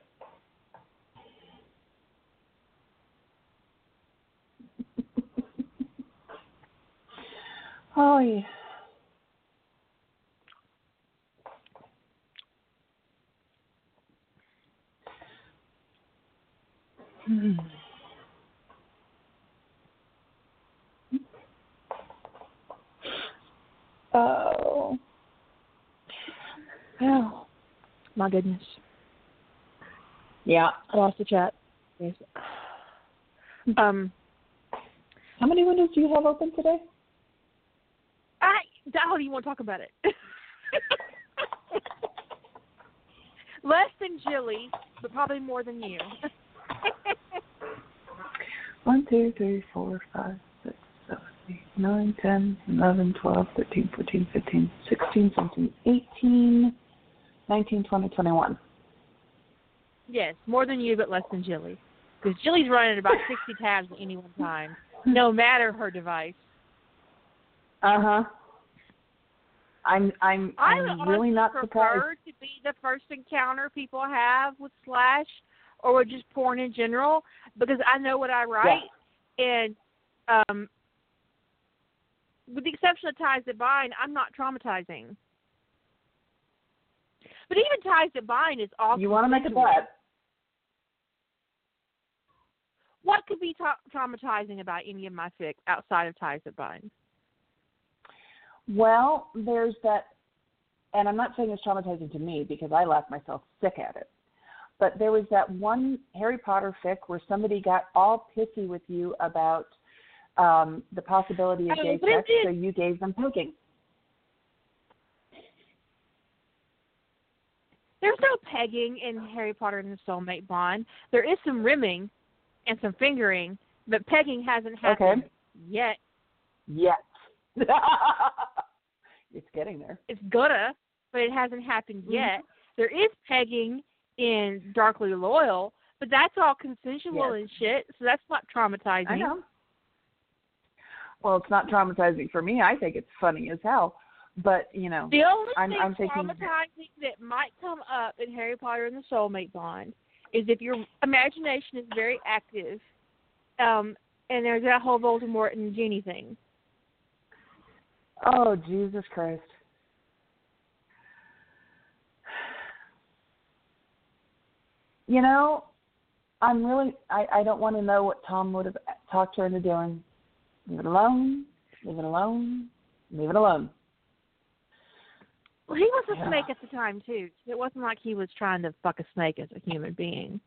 oh yeah. Oh. Oh, my goodness. Yeah. I lost the chat. Um, How many windows do you have open today? I how do you want to talk about it? Less than Jilly, but probably more than you. One, two, three, four, five, six, seven, eight, nine, ten, eleven, twelve, thirteen, fourteen, fifteen, sixteen, seventeen, eighteen, nineteen, twenty, twenty-one. yes, more than you, but less than Jilly. Because Jilly's running about 60 tabs at any one time, no matter her device. Uh huh. I'm I'm I I'm really not prefer surprised. to be the first encounter people have with Slash or with just porn in general because I know what I write and um with the exception of Ties That Bind, I'm not traumatizing. But even Ties That Bind is all You want to make a bet? What could be tra- traumatizing about any of my fics outside of Ties That Bind? Well, there's that, and I'm not saying it's traumatizing to me because I laughed myself sick at it. But there was that one Harry Potter fic where somebody got all pissy with you about um, the possibility of Oh, gay sex, so you gave them poking. There's no pegging in Harry Potter and the Soulmate Bond. There is some rimming and some fingering, but pegging hasn't happened yet. Yet. it's getting there. It's gonna, but it hasn't happened Mm-hmm. yet. There is pegging in Darkly Loyal, but that's all consensual Yes. and shit, so that's not traumatizing. I know. Well, it's not traumatizing for me. I think it's funny as hell. But you know, The only I'm- thing I'm thinking- traumatizing that might come up in Harry Potter and the Soulmate Bond is if your imagination is very active, um, and there's that whole Voldemort and Ginny thing. oh Jesus Christ. You know, I'm really I, I don't want to know what Tom would have talked her into doing. Leave it alone. Leave it alone. Leave it alone. Well, he was a Yeah. snake at the time too. It wasn't like he was trying to fuck a snake as a human being.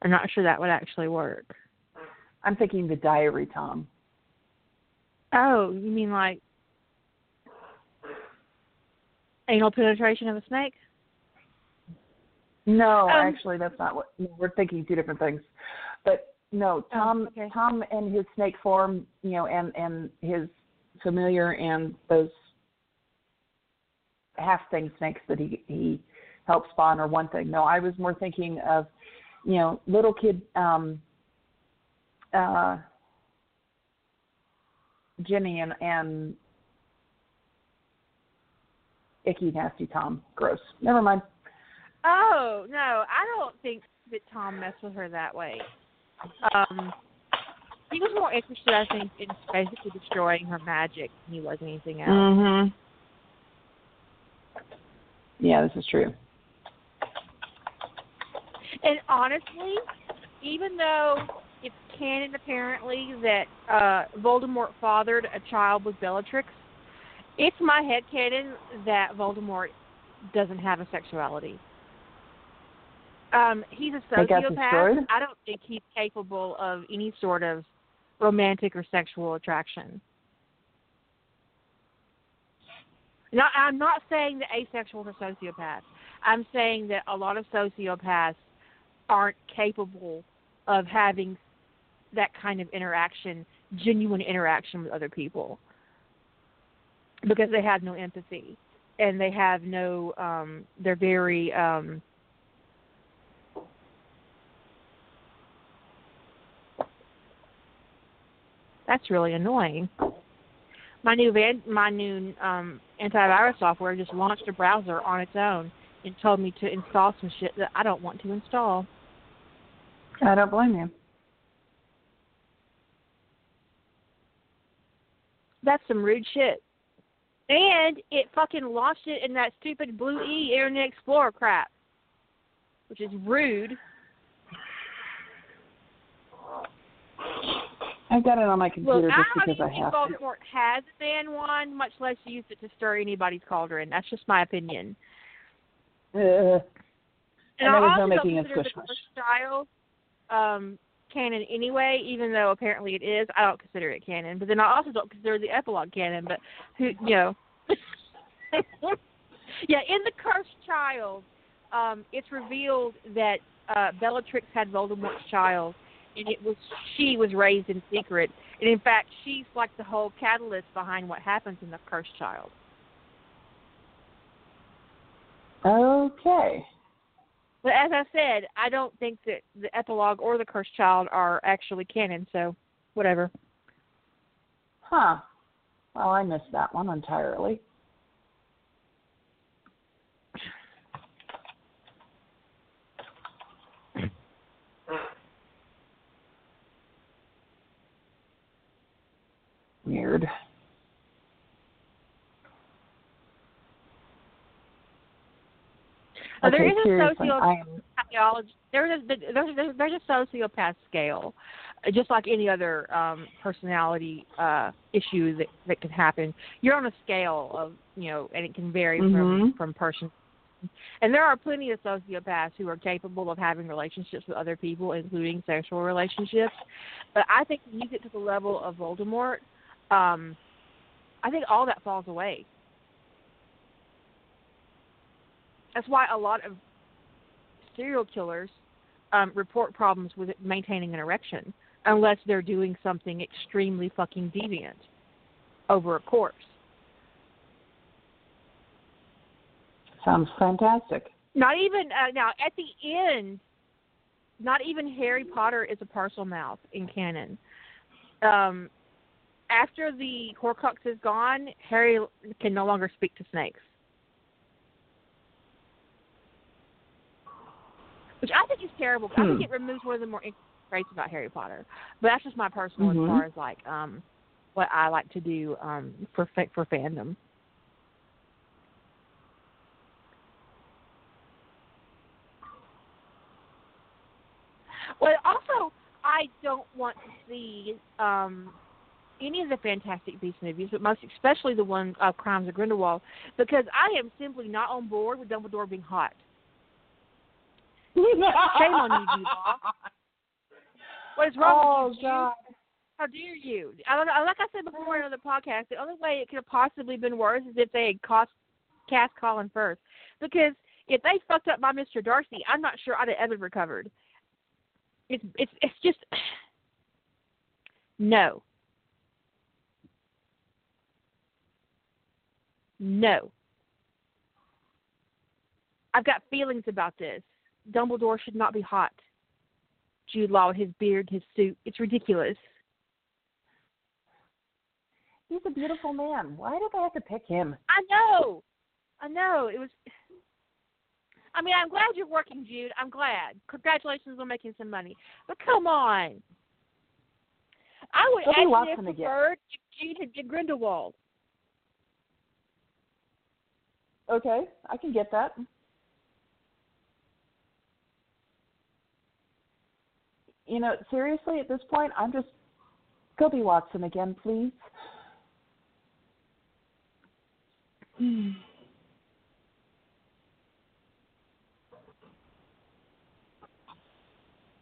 I'm not sure that would actually work. I'm thinking the diary, Tom. Oh, you mean like anal penetration of a snake? No, Um, actually, that's not what we're thinking. Two different things. But no, Tom, okay. Tom and his snake form, you know, and and his familiar and those half thing snakes that he he helped spawn are one thing. No, I was more thinking of, you know, little kid, um, uh, Ginny and and icky nasty Tom. Gross. Never mind. Oh no, I don't think that Tom messed with her that way. Um, he was more interested, I think, in basically destroying her magic than he was anything else. Mhm. Yeah, this is true. And honestly, even though it's canon apparently that uh Voldemort fathered a child with Bellatrix, it's my head canon that Voldemort doesn't have a sexuality. Um, he's a sociopath. I don't think he's capable of any sort of romantic or sexual attraction. Now, I'm not saying that asexuals are sociopaths. I'm saying that a lot of sociopaths aren't capable of having that kind of interaction, genuine interaction with other people, because they have no empathy and they have no. Um, they're very. Um, That's really annoying. My new van, my new um, antivirus software just launched a browser on its own and told me to install some shit that I don't want to install. I don't blame you. That's some rude shit. And it fucking launched it in that stupid Blue E Internet Explorer crap, which is rude. I've got it on my computer Look, just I because I have to. Voldemort has a ban one, much less use it to stir anybody's cauldron. That's just my opinion. Uh, And And I there was also no making don't a consider the squish first child um, canon anyway, even though apparently it is. I don't consider it canon, but then I also don't consider the epilogue canon. But who, you know, yeah, in the cursed child, um, it's revealed that uh, Bellatrix had Voldemort's child, and it was she was raised in secret, and in fact, she's like the whole catalyst behind what happens in the cursed child. Okay. But as I said, I don't think that the epilogue or the cursed child are actually canon, so whatever. Huh. Well, I missed that one entirely. Uh, Okay, is a seriously, socio- I am Psychology. There's a there's a sociopath scale, just like any other um, personality uh, issue that that can happen. You're on a scale of you know, and it can vary from Mhm. from person. And there are plenty of sociopaths who are capable of having relationships with other people, including sexual relationships. But I think when you get to the level of Voldemort, um, I think all that falls away. That's why a lot of serial killers um, report problems with maintaining an erection unless they're doing something extremely fucking deviant over a course. sounds fantastic. Not even uh, now at the end. Not even Harry Potter is a Parselmouth in canon. Um, after the Horcrux is gone, Harry can no longer speak to snakes, which I think is terrible. I think Hmm. it removes one of the more interesting traits about Harry Potter. But that's just my personal Mhm. as far as like um, what I like to do um, for for fandom. Well, also, I don't want to see um, any of the Fantastic Beasts movies, but most especially the one uh, Crimes of Grindelwald, because I am simply not on board with Dumbledore being hot. Shame on you, Law. What is wrong oh with you? God. How dare you? I don't know, like I said before in another podcast, the only way it could have possibly been worse is if they had cost, cast Colin Firth. Because if they fucked up my Mr. Darcy, I'm not sure I'd have ever recovered. It's it's it's just no. No. I've got feelings about this. Dumbledore should not be hot. Jude Law with his beard, his suit. It's ridiculous. He's a beautiful man. Why did I have to pick him? I know. I know. It was I mean, I'm glad you're working, Jude. I'm glad. Congratulations on making some money. But come on. I would There'll actually have preferred if Jude had did Grindelwald. Okay, I can get that. You know, seriously, at this point, I'm just go be Watson again, please.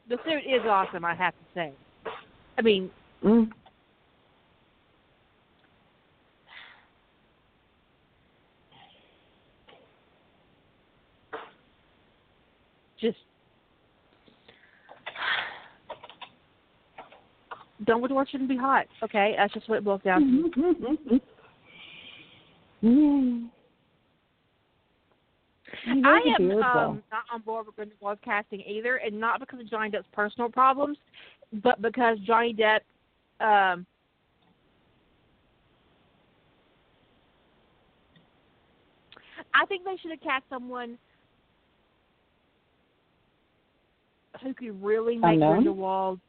The suit is awesome, I have to say. I mean, Mm. just Dumbledore door shouldn't be hot. Okay, that's just what it boils down to. I am um, not on board with Grindelwald casting either, and not because of Johnny Depp's personal problems, but because Johnny Depp. Um, I think they should have cast someone who could really make Unknown? Grindelwald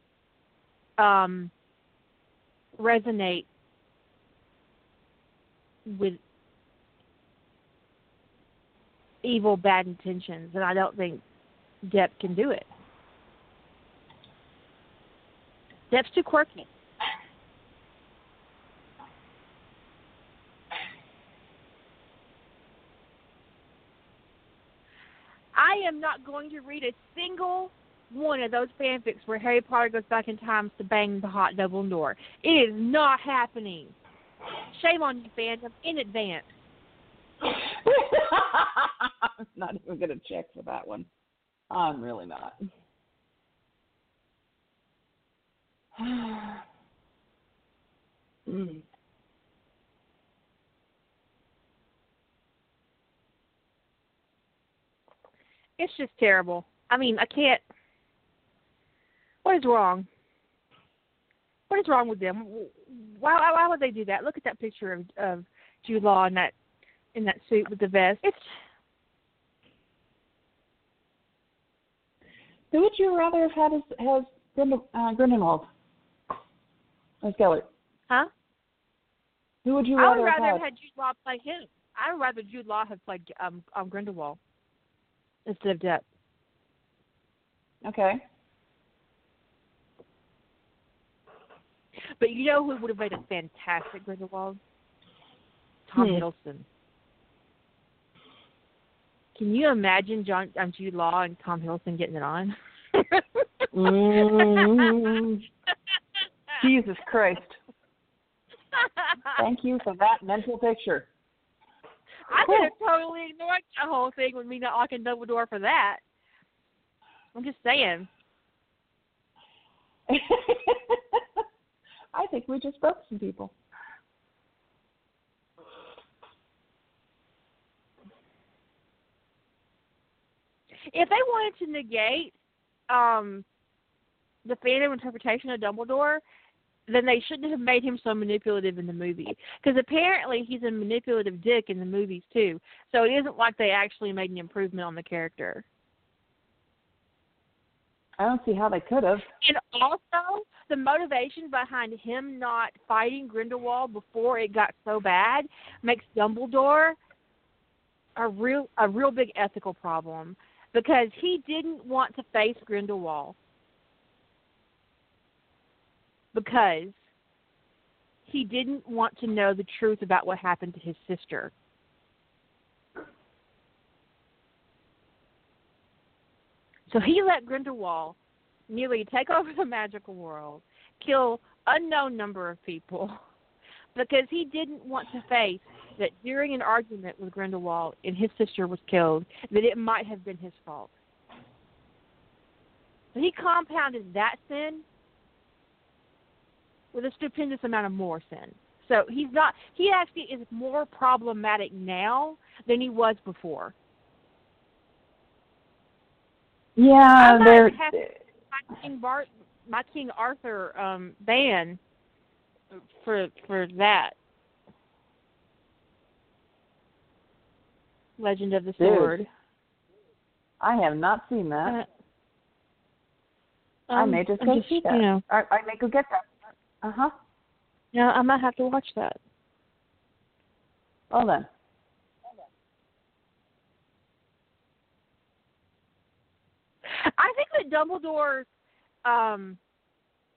um, resonate with evil, bad intentions, and I don't think Depp can do it. Depp's too quirky. I am not going to read a single one of those fanfics where Harry Potter goes back in time to bang the hot Dumbledore. It is not happening. Shame on you, fandom, in advance. I'm not even going to check for that one. I'm really not. Mm. It's just terrible. I mean, I can't. What is wrong? What is wrong with them? Why, why, would they do that? Look at that picture of of Jude Law in that in that suit with the vest. It's Who would you rather have had as, as Grindel, uh, Grindelwald? As Gellert? huh? Who would you I would rather have have had? had Jude Law play him. I would rather Jude Law have played um, um Grindelwald instead of Depp. Okay. But you know who would have made a fantastic Grindelwald? Tom Hmm. Hiddleston. Can you imagine John um, Jude Law and Tom Hiddleston getting it on? Mm, Jesus Christ. Thank you for that mental picture. I could have totally ignored the whole thing with me not locking Dumbledore for that. I'm just saying. I think we just broke some people. If they wanted to negate um the fandom interpretation of Dumbledore, then they shouldn't have made him so manipulative in the movie. Because apparently he's a manipulative dick in the movies too. So it isn't like they actually made an improvement on the character. I don't see how they could have. And also, the motivation behind him not fighting Grindelwald before it got so bad makes Dumbledore a real a real big ethical problem because he didn't want to face Grindelwald because he didn't want to know the truth about what happened to his sister. So he let Grindelwald nearly take over the magical world, kill unknown number of people, because he didn't want to face that during an argument with Grindelwald and his sister was killed, that it might have been his fault. So he compounded that sin with a stupendous amount of more sin. So he's not he actually is more problematic now than he was before. Yeah, I'm not they're. happy. My King Bart, my King Arthur um, ban for for that. Legend of the Sword. Dude. I have not seen that. Uh, I um, may just go see that. You know, I, I may go get that. Uh huh. yeah, I might have to watch that. Well then. I think that Dumbledore's um,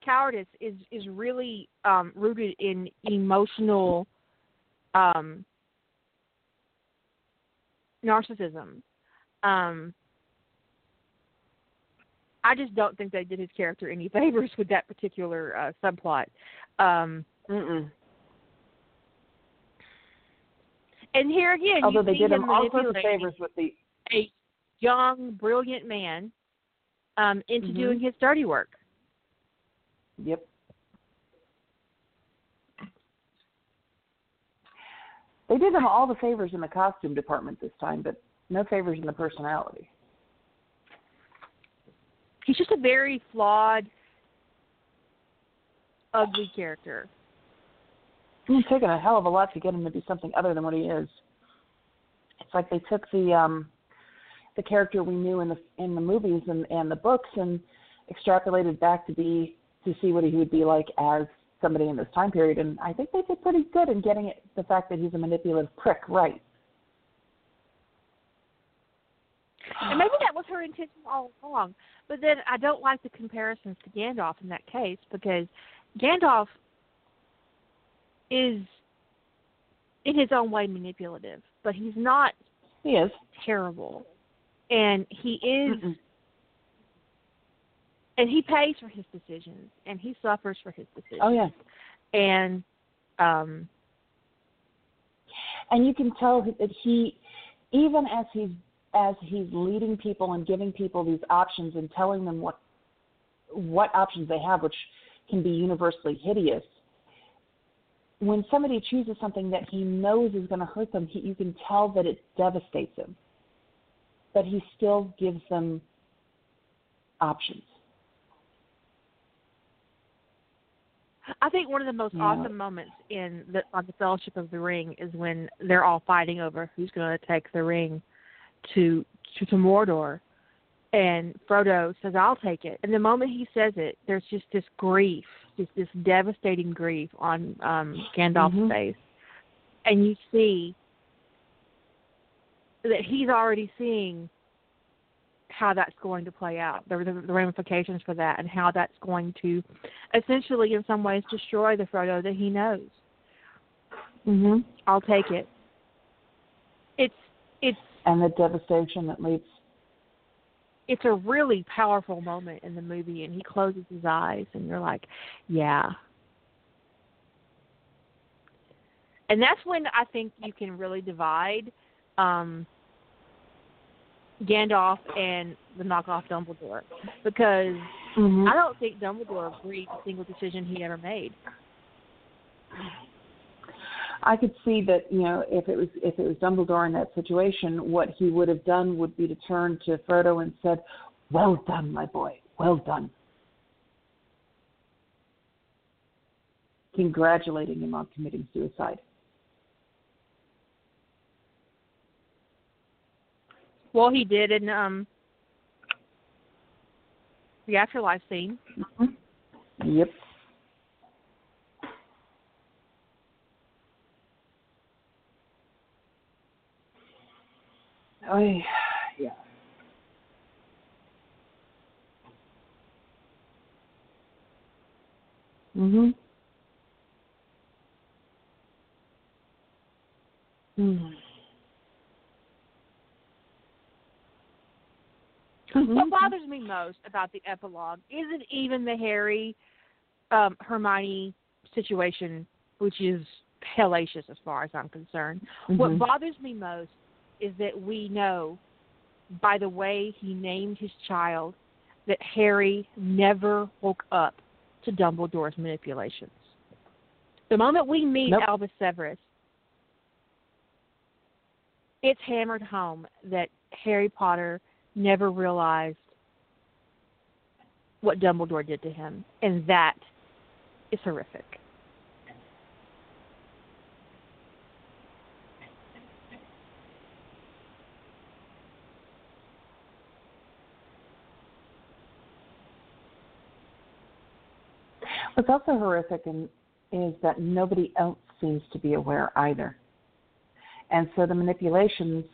cowardice is is really um, rooted in emotional um, narcissism. Um, I just don't think they did his character any favors with that particular uh, subplot. Um, Mm-mm. and here again, Although you they did him him all sorts of favors with the. a young, brilliant man um, into Mhm. doing his dirty work. Yep. They did him all the favors in the costume department this time, but no favors in the personality. He's just a very flawed, ugly character. It's taken a hell of a lot to get him to be something other than what he is. It's like they took the um the character we knew in the in the movies and and the books and extrapolated back to be to see what he would be like as somebody in this time period. And I think they did pretty good in getting it, the fact that he's a manipulative prick right. And maybe that was her intention all along. But then I don't like the comparisons to Gandalf in that case because Gandalf is in his own way manipulative, but he's not He is. terrible. And he is Mm-mm. and he pays for his decisions and he suffers for his decisions. Oh yeah. And um and you can tell that he even as he's as he's leading people and giving people these options and telling them what what options they have which can be universally hideous when somebody chooses something that he knows is going to hurt them he, you can tell that it devastates him but he still gives them options I think one of the most Yeah. awesome moments in the on the Fellowship of the Ring is when they're all fighting over who's going to take the ring to, to to Mordor, and Frodo says, "I'll take it." And the moment he says it, there's just this grief, just this devastating grief on um Gandalf's Mhm. face, and you see that he's already seeing how that's going to play out, the, the, the ramifications for that, and how that's going to essentially, in some ways, destroy the Frodo that he knows. mhm I'll take it. It's it's and the devastation that leads it's a really powerful moment in the movie, and he closes his eyes, and you're like, yeah. And that's when I think you can really divide um, Gandalf and the knockoff Dumbledore, because mhm I don't think Dumbledore agreed to a single decision he ever made. I could see that you know if it was if it was Dumbledore in that situation, what he would have done would be to turn to Frodo and said, "Well done, my boy. Well done." Congratulating him on committing suicide. Well, he did in um, the afterlife scene. Yep. Oh yeah. Mhm. Mm. What bothers me most about the epilogue isn't even the Harry um, Hermione situation, which is hellacious as far as I'm concerned. What Mhm. bothers me most is that we know by the way he named his child that Harry never woke up to Dumbledore's manipulations. The moment we meet Nope. Albus Severus, it's hammered home that Harry Potter never realized what Dumbledore did to him, and that is horrific. What's also horrific in, is that nobody else seems to be aware either. And so the manipulations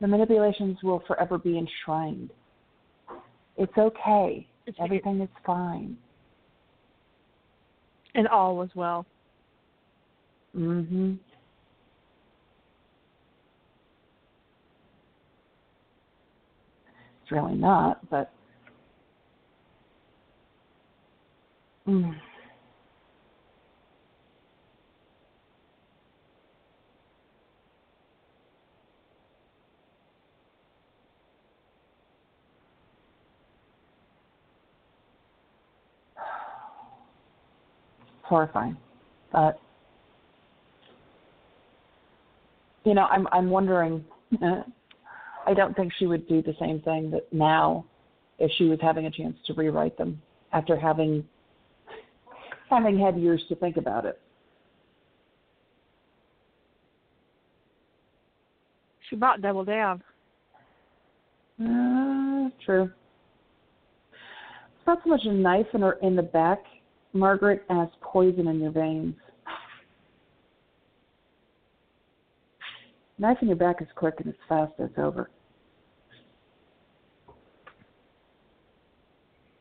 the manipulations will forever be enshrined. It's okay. It's- Everything is fine. And all was well. Mhm. It's really not, but mm. horrifying. But you know, I'm I'm wondering. I don't think she would do the same thing that now, if she was having a chance to rewrite them after having having had years to think about it. She bought double down. Uh, true. Not so much a knife in her in the back Margaret, as poison in your veins. Knife in your back is quick and it's fast. It's over.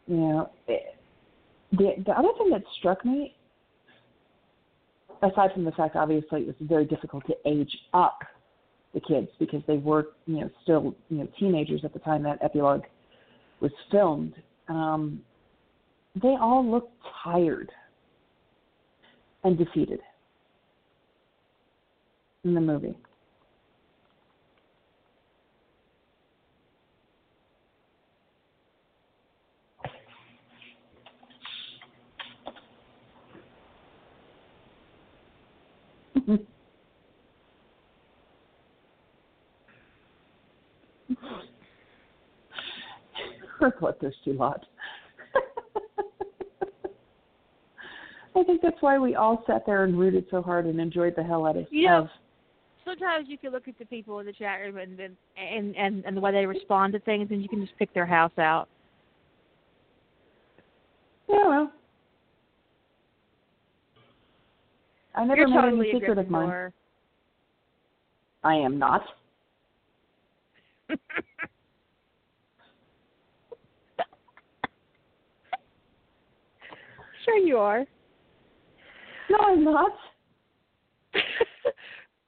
You know, the the other thing that struck me, aside from the fact obviously it was very difficult to age up the kids because they were you know still you know teenagers at the time that epilogue was filmed. Um, they all looked tired and defeated in the movie. what there's too lot. I think that's why we all sat there and rooted so hard and enjoyed the hell out of. You know, sometimes you can look at the people in the chat room and then and, and and the way they respond to things, and you can just pick their house out. yeah, well, I never You're made totally any secret of mine. I am not. sure you are. No, I'm not.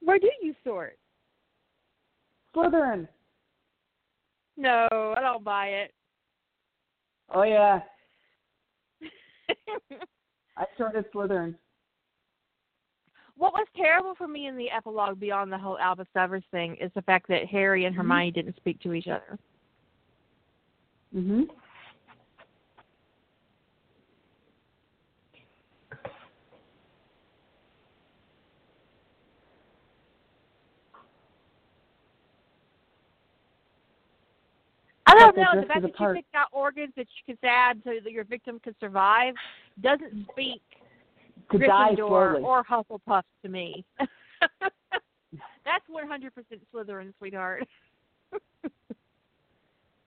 Where do you sort? Slytherin. No, I don't buy it. Oh yeah, I started Slytherin. what was terrible for me in the epilogue beyond the whole Albus Severus thing is the fact that Harry and Hermione didn't speak to each other. Mhm. Don't know. The fact that you picked out organs that you could add so that your victim could survive doesn't speak To Gryffindor or Hufflepuff to me. That's 100% Slytherin, sweetheart.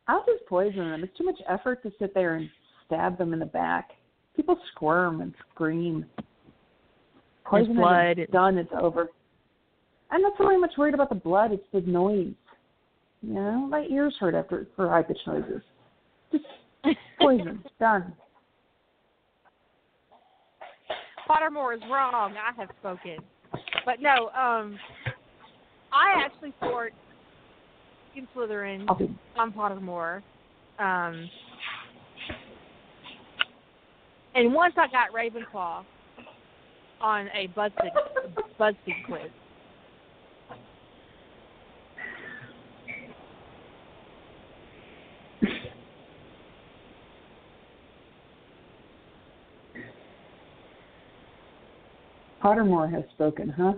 I'll just poison them. It's too much effort to sit there and stab them in the back. People squirm and scream. Poison blood. it's done. It's over. I'm not so much worried about the blood. It's the noise. You know, my ears hurt after for high pitched noises. Just poison. done. Pottermore is wrong. I have spoken. But no, um, I actually sort in Slytherin on Pottermore. Um, and once I got Ravenclaw on a BuzzFeed, BuzzFeed quiz. Pottermore has spoken, huh?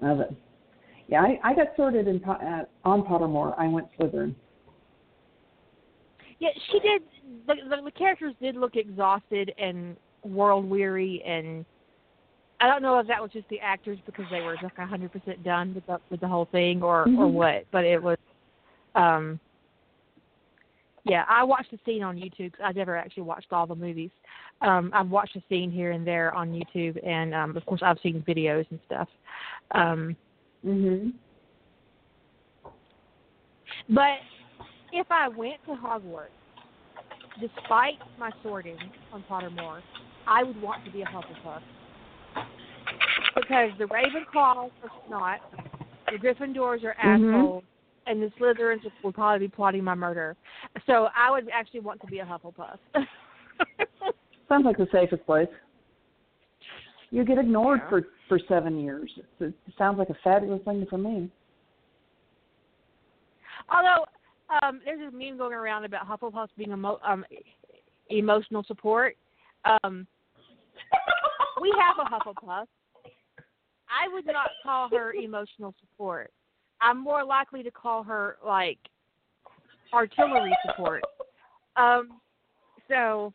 Love it. Yeah, I, I got sorted in, uh, on Pottermore. I went Slytherin. Yeah, she did. The, the, the characters did look exhausted and world weary, and I don't know if that was just the actors because they were like a hundred percent done with the with the whole thing, or or Mhm. what. But it was, um, yeah. I watched the scene on YouTube. 'cause I never actually watched all the movies. Um, I've watched a scene here and there on YouTube, and um, of course I've seen videos and stuff. Um, Mhm. But if I went to Hogwarts, despite my sorting on Pottermore, I would want to be a Hufflepuff. Because the Ravenclaws are not, the Gryffindors are Mhm. assholes, and the Slytherins will probably be plotting my murder. So I would actually want to be a Hufflepuff. Sounds like the safest place. You get ignored Yeah. for for seven years. It sounds like a fabulous thing for me. Although um, there's this meme going around about Hufflepuffs being emo- um, emotional support. Um, we have a Hufflepuff. I would not call her emotional support. I'm more likely to call her like artillery support. Um, so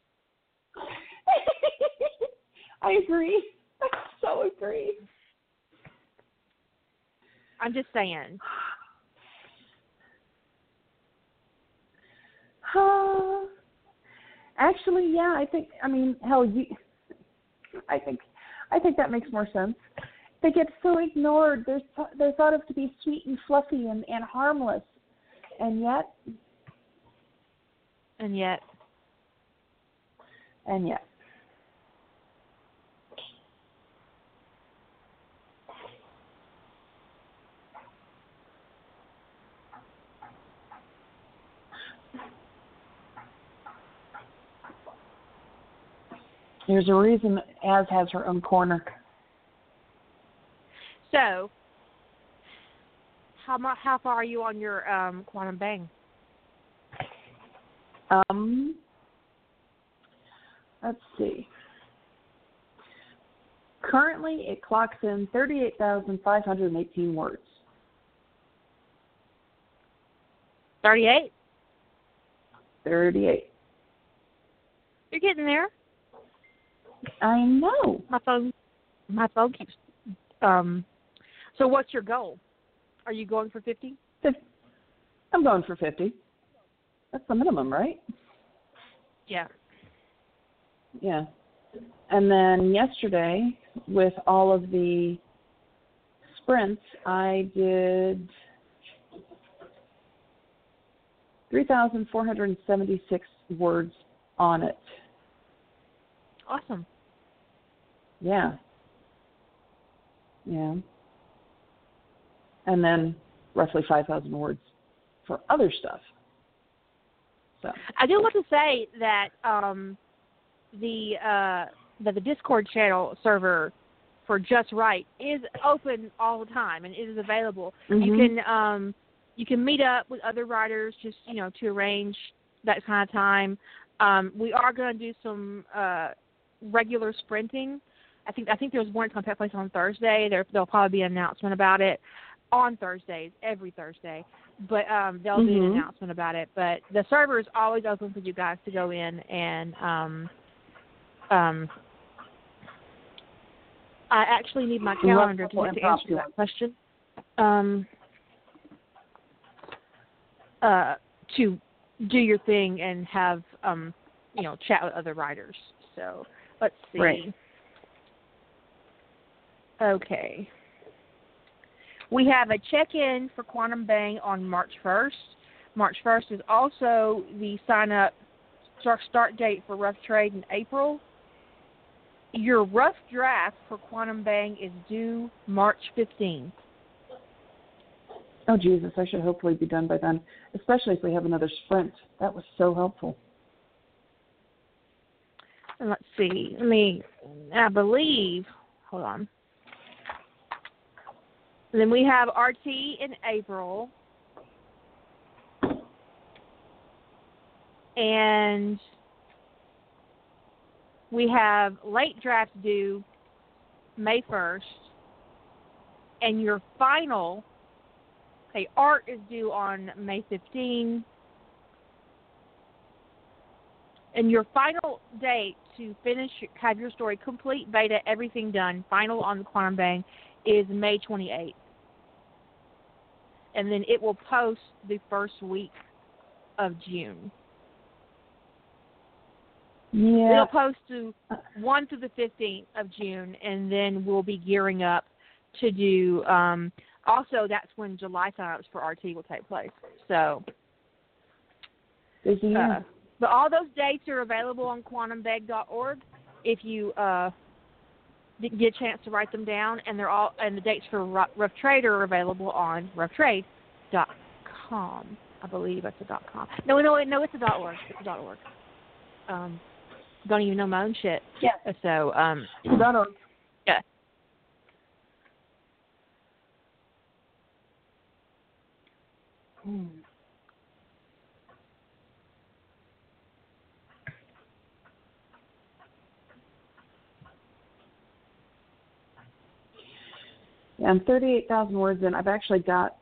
I agree. I so agree. I'm just saying. Uh, actually, yeah, I think. I mean, hell, you. I think, I think that makes more sense. They get so ignored. They're they're thought of to be sweet and fluffy and and harmless, and yet, And yet, and yet. There's a reason Az has her own corner. So how mu- how far are you on your um quantum bang? Um, let's see. Currently, it clocks in 38,518 words. Thirty-eight. 38. You're getting there. I know. My phone, my phone keeps. Um, so what's your goal? Are you going for fifty? Fif- I'm going for 50. That's the minimum, right? Yeah. Yeah. And then yesterday, with all of the sprints, I did 3,476 words on it. Awesome. Yeah. Yeah. And then roughly 5,000 words for other stuff. So, I do want to say that um, the uh, that the Discord channel server for Just Right is open all the time and it is available. You Mhm. can um, you can meet up with other writers just you know to arrange that kind of time. Um, we are going to do some uh, regular sprinting. I think I think there's one to take place on Thursday. There there'll probably be an announcement about it on Thursdays every Thursday. But um, there'll be an Mhm. announcement about it. But the server is always open for you guys to go in and um, um, I actually need my calendar to, to answer that question. Um, uh, to do your thing and have um, you know chat with other writers. So let's see. Right. Okay. We have a check-in for Quantum Bang on March 1st. March 1st is also the sign-up start start date for Rough Trade in April. Your rough draft for Quantum Bang is due March 15th. oh Jesus, I should hopefully be done by then, especially if we have another sprint. That was so helpful. And let's see. Let me. I believe. Hold on. Then we have RT in April. And we have late drafts due May 1st. And your final, okay, art is due on May 15. And your final date to finish, have your story complete, beta, everything done, final on the Quantum Bang, is May 28th. And then it will post the first week of June. Yeah. It'll post to 1 through the 15th of June, and then we'll be gearing up to do. Um, also, that's when July signups for RT will take place. So, Busy uh, but all those dates are available on quantumbang.org if you uh, get a chance to write them down, and they're all and the dates for Rough, Trade are available on roughtrade.com. I believe that's a dot com. No, no, no, it's a dot org. It's a dot org. Um, don't even know my own shit. Yeah. So, um, Dot org. yeah. Hmm. Yeah, I'm 38,000 words in. I've actually got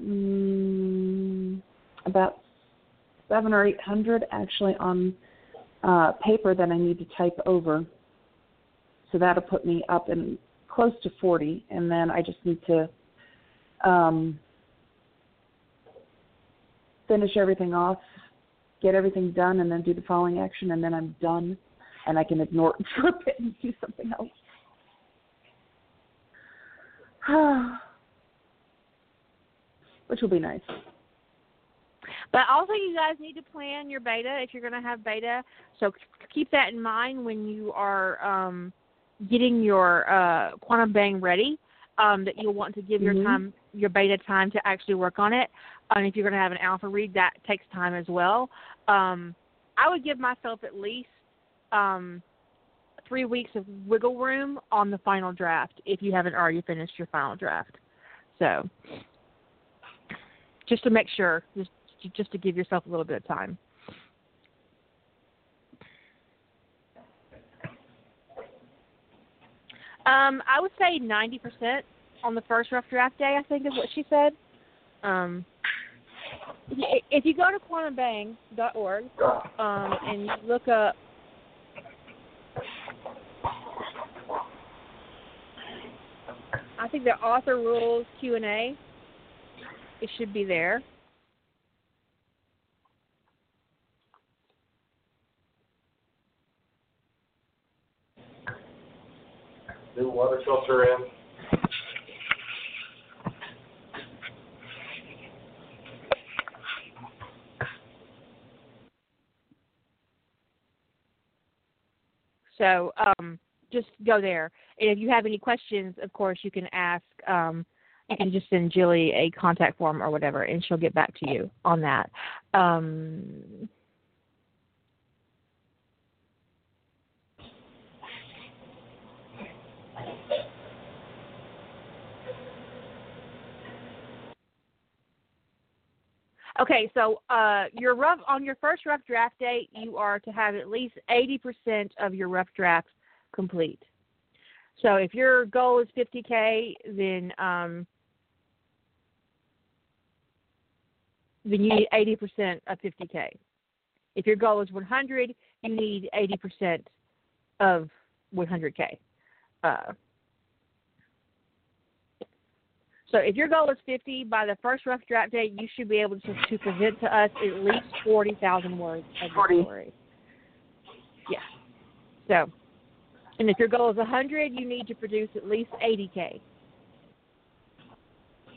mm, about seven or eight hundred actually on uh, paper that I need to type over. So that'll put me up in close to 40, and then I just need to um, finish everything off, get everything done, and then do the following action, and then I'm done, and I can ignore it for a bit and do something else. Which will be nice. But also, you guys need to plan your beta if you're going to have beta. So keep that in mind when you are um, getting your uh, Quantum Bang ready. Um, that you'll want to give mm-hmm. your time, your beta time to actually work on it. And if you're going to have an alpha read, that takes time as well. Um, I would give myself at least um, three weeks of wiggle room on the final draft if you haven't already finished your final draft. So, just to make sure, just just to give yourself a little bit of time. Um, I would say 90% on the first rough draft day, I think is what she said. Um, if you go to quantumbang.org um, and look up I think the author rules Q and A. It should be there. New water filter in. So um, just go there. And if you have any questions, of course, you can ask. Um, you can just send Jilly a contact form or whatever, and she'll get back to you on that. Um, Okay, so uh, your rough on your first rough draft date, you are to have at least eighty percent of your rough drafts complete. So if your goal is fifty k, then um, then you need eighty percent of fifty k. If your goal is one hundred, you need eighty percent of one hundred k. Uh, so if your goal is 50 by the first rough draft date, you should be able to, to present to us at least 40,000 words of 40. story. Yeah. So, and if your goal is 100, you need to produce at least 80k.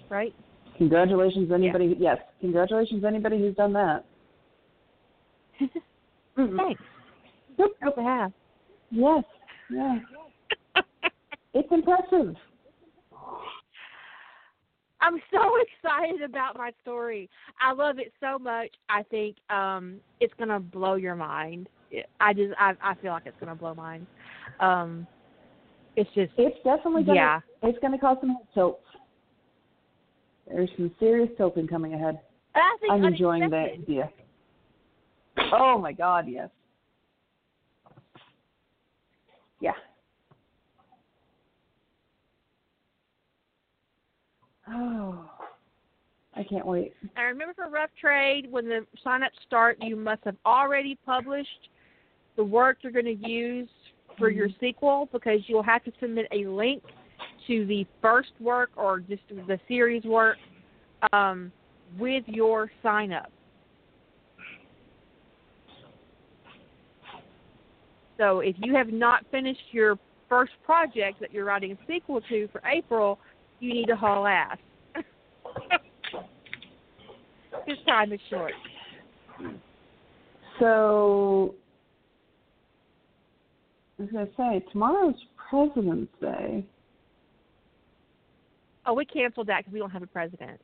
Right? Congratulations, anybody. Yeah. Yes, congratulations, anybody who's done that. Thanks. Hope to have. Yes. Yeah. it's impressive. I'm so excited about my story. I love it so much. I think um it's gonna blow your mind. I just I I feel like it's gonna blow mine. Um, it's just it's definitely gonna yeah. it's gonna cause some tilts. There's some serious tilting coming ahead. I think I'm enjoying that idea. Oh my God, yes. Yeah. Oh, I can't wait. I remember for Rough Trade, when the sign-ups start, you must have already published the work you're going to use for your Mm-hmm. sequel because you'll have to submit a link to the first work or just the series work um, with your sign-up. So if you have not finished your first project that you're writing a sequel to for April, you need to haul ass. this time is short. So, was going to say, tomorrow's President's Day. Oh, we canceled that because we don't have a president.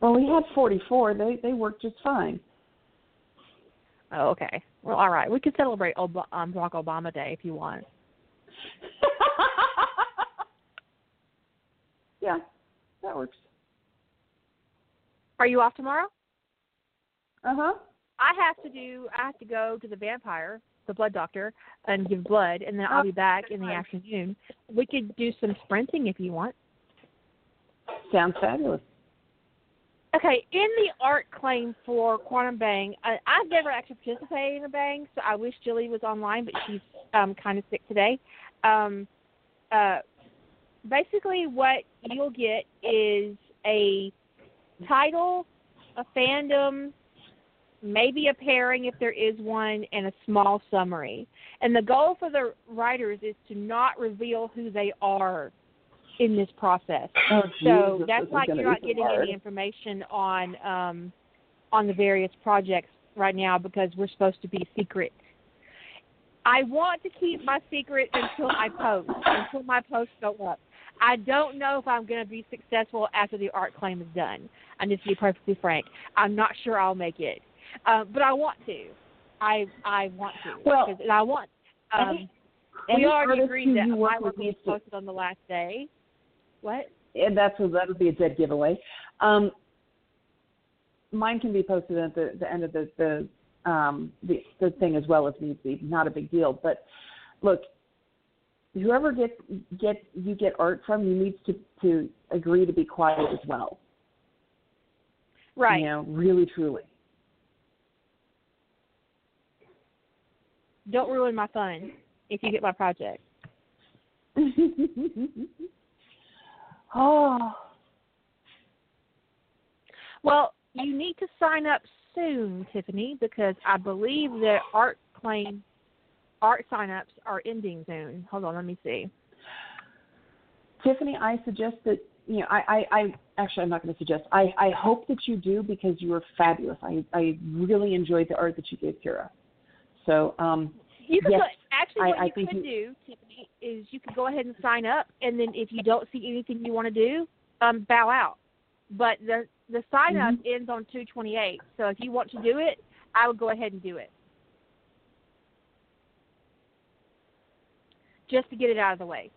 Well, we had 44. They they worked just fine. Oh, okay. Well, all right. We could celebrate Ob- um, Barack Obama Day if you want. yeah, that works. Are you off tomorrow? Uh huh. I have to do. I have to go to the vampire, the blood doctor, and give blood, and then I'll be back in the afternoon. We could do some sprinting if you want. Sounds fabulous. Okay, in the art claim for Quantum Bang, I, I've never actually participated in a bang, so I wish Jilly was online, but she's um, kind of sick today. Um, uh, basically, what you'll get is a title, a fandom, maybe a pairing if there is one, and a small summary. And the goal for the writers is to not reveal who they are in this process. Oh, So Jesus, that's like you're not getting hard. any information on um, on the various projects right now because we're supposed to be secret. I want to keep my secret until I post, until my posts go up. I don't know if I'm going to be successful after the art claim is done. I'm just to be perfectly frank. I'm not sure I'll make it, uh, but I want to. I I want to. Well, and I want. Um, any- we any already artist agreed that my work will be needs to- posted on the last day. What? and that's that'll be a dead giveaway. Um, mine can be posted at the, the end of the the, um, the the thing as well if needs be. Not a big deal. But look, whoever gets get you get art from, you needs to to agree to be quiet as well. Right. You know, really, truly. Don't ruin my fun if you get my project. oh, Well, you need to sign up soon, Tiffany, because I believe that art claim art sign-ups are ending soon. Hold on, let me see. Tiffany, I suggest that you know. I, I, I actually, I'm not going to suggest. I, I hope that you do because you were fabulous. I, I really enjoyed the art that you gave Kira. So, um, You could Yes, go, actually what I- I you could do, Tiffany, is you could go ahead and sign up, and then if you don't see anything you want to do, um, bow out. But the the sign up Mm-hmm. ends on two twenty eight. So if you want to do it, I would go ahead and do it. Just to get it out of the way.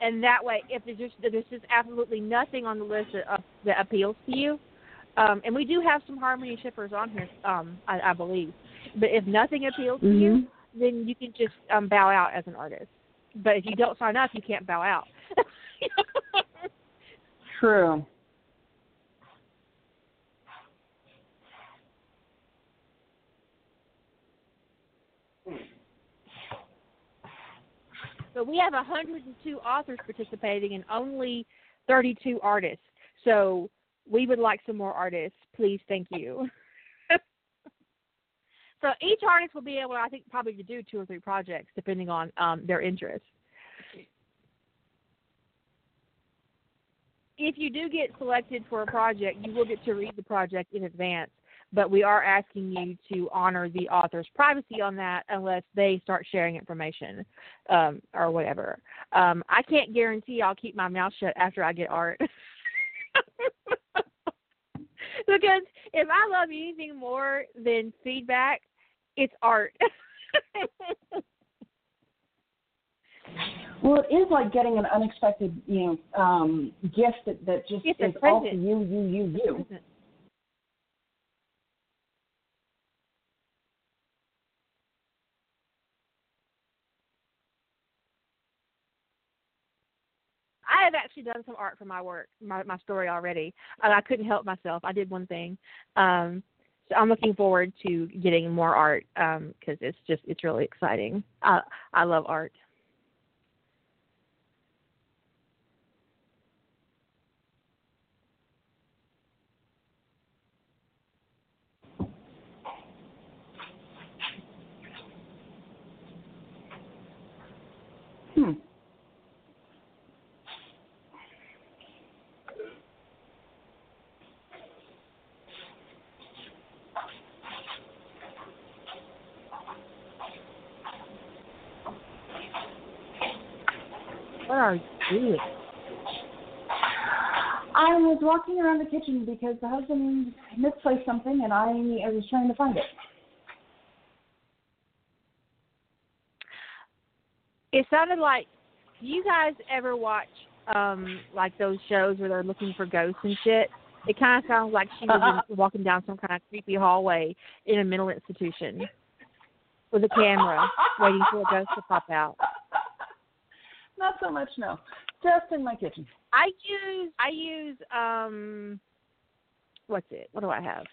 And that way, if there's just there's just absolutely nothing on the list that, uh, that appeals to you, um, and we do have some Harmony shippers on here, um, I, I believe. But if nothing appeals to you, Mhm. then you can just um, bow out as an artist. But if you don't sign up, you can't bow out. true. But we have 102 authors participating and only 32 artists. So we would like some more artists. Please, thank you. So each artist will be able, I think, probably to do two or three projects depending on um, their interest. If you do get selected for a project, you will get to read the project in advance. But we are asking you to honor the author's privacy on that unless they start sharing information um, or whatever. Um, I can't guarantee I'll keep my mouth shut after I get art. because if I love anything more than feedback, it's art. Well, it is like getting an unexpected, you know, um, gift that, that just It's is all for you, you, you, you. Have actually done some art for my work, my my story already, and I couldn't help myself. I did one thing, um, so I'm looking forward to getting more art because it's just it's really exciting. I I love art. What are you? I was walking around the kitchen because the husband misplaced something and I, I was trying to find it. It sounded like. Do you guys ever watch um like those shows where they're looking for ghosts and shit? It kind of sounds like she was in, walking down some kind of creepy hallway in a mental institution with a camera, waiting for a ghost to pop out. Not so much, no. Just in my kitchen. I use I use um what's it? What do I have?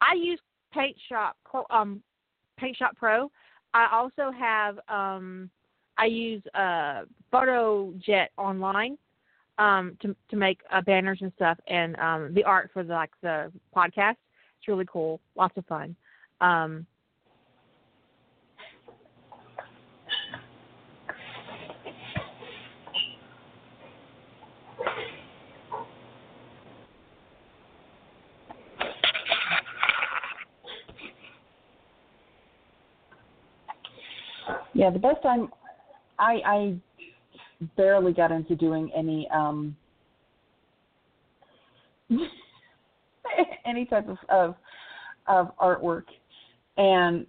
I use Paint Shop um Paint Shop Pro. I also have um, I use uh, FotoJet online um, to to make uh, banners and stuff, and um, the art for the like the podcast. It's really cool, lots of fun. Um, Yeah, the best time I I barely got into doing any um any type of, of of artwork and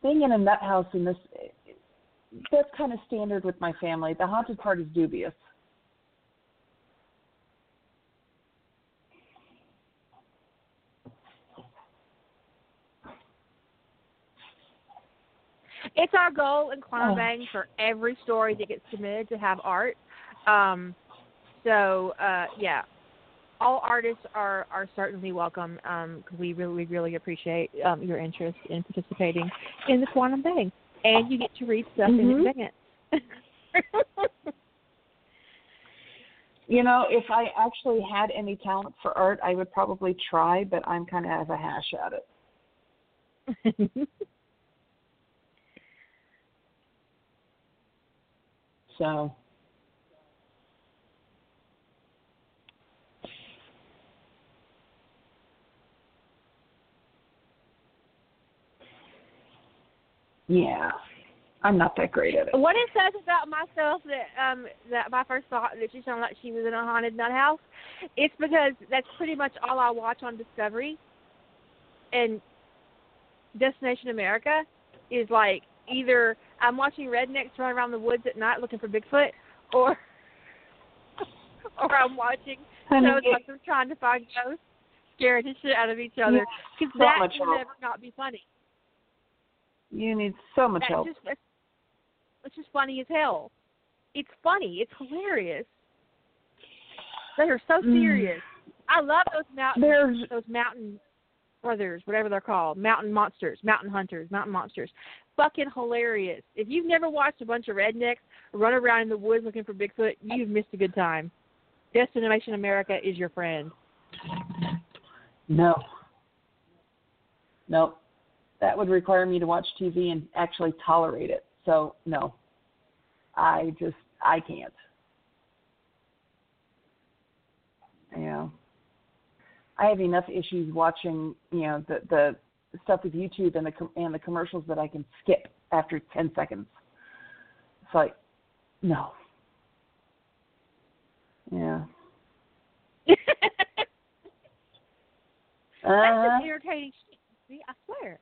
being in a nut house in this that's kind of standard with my family. The haunted part is dubious. It's our goal in Quantum Oh. Bang for every story that gets submitted to have art. Um, so uh, yeah, all artists are are certainly welcome because we really we really appreciate um, your interest in participating in the Quantum Bang, and you get to read stuff Mhm. in advance. You know, if I actually had any talent for art, I would probably try, but I'm kind of have a hash at it. So, yeah, I'm not that great at it. What it says about myself that um that my first thought that she sounded like she was in a haunted nut house, it's because that's pretty much all I watch on Discovery. And Destination America is like either I'm watching rednecks run around the woods at night looking for Bigfoot, or or I'm watching shows like they're trying to find ghosts, scaring the shit out of each other. Because so that will help. never not be funny. You need so much That's help. just it's just funny as hell. It's funny. It's hilarious. They are so Mm. serious. I love those mountain There's those mountain brothers, whatever they're called, mountain monsters, mountain hunters, mountain monsters. Fucking hilarious. If you've never watched a bunch of rednecks run around in the woods looking for Bigfoot, you've missed a good time. Destination America is your friend. no, no. That would require me to watch TV and actually tolerate it. So no, I just I can't. Know, I have enough issues watching you know the the stuff with YouTube and the com- and the commercials that I can skip after ten seconds. It's like, no. Yeah. That's Uh, just irritating shit. See, I swear.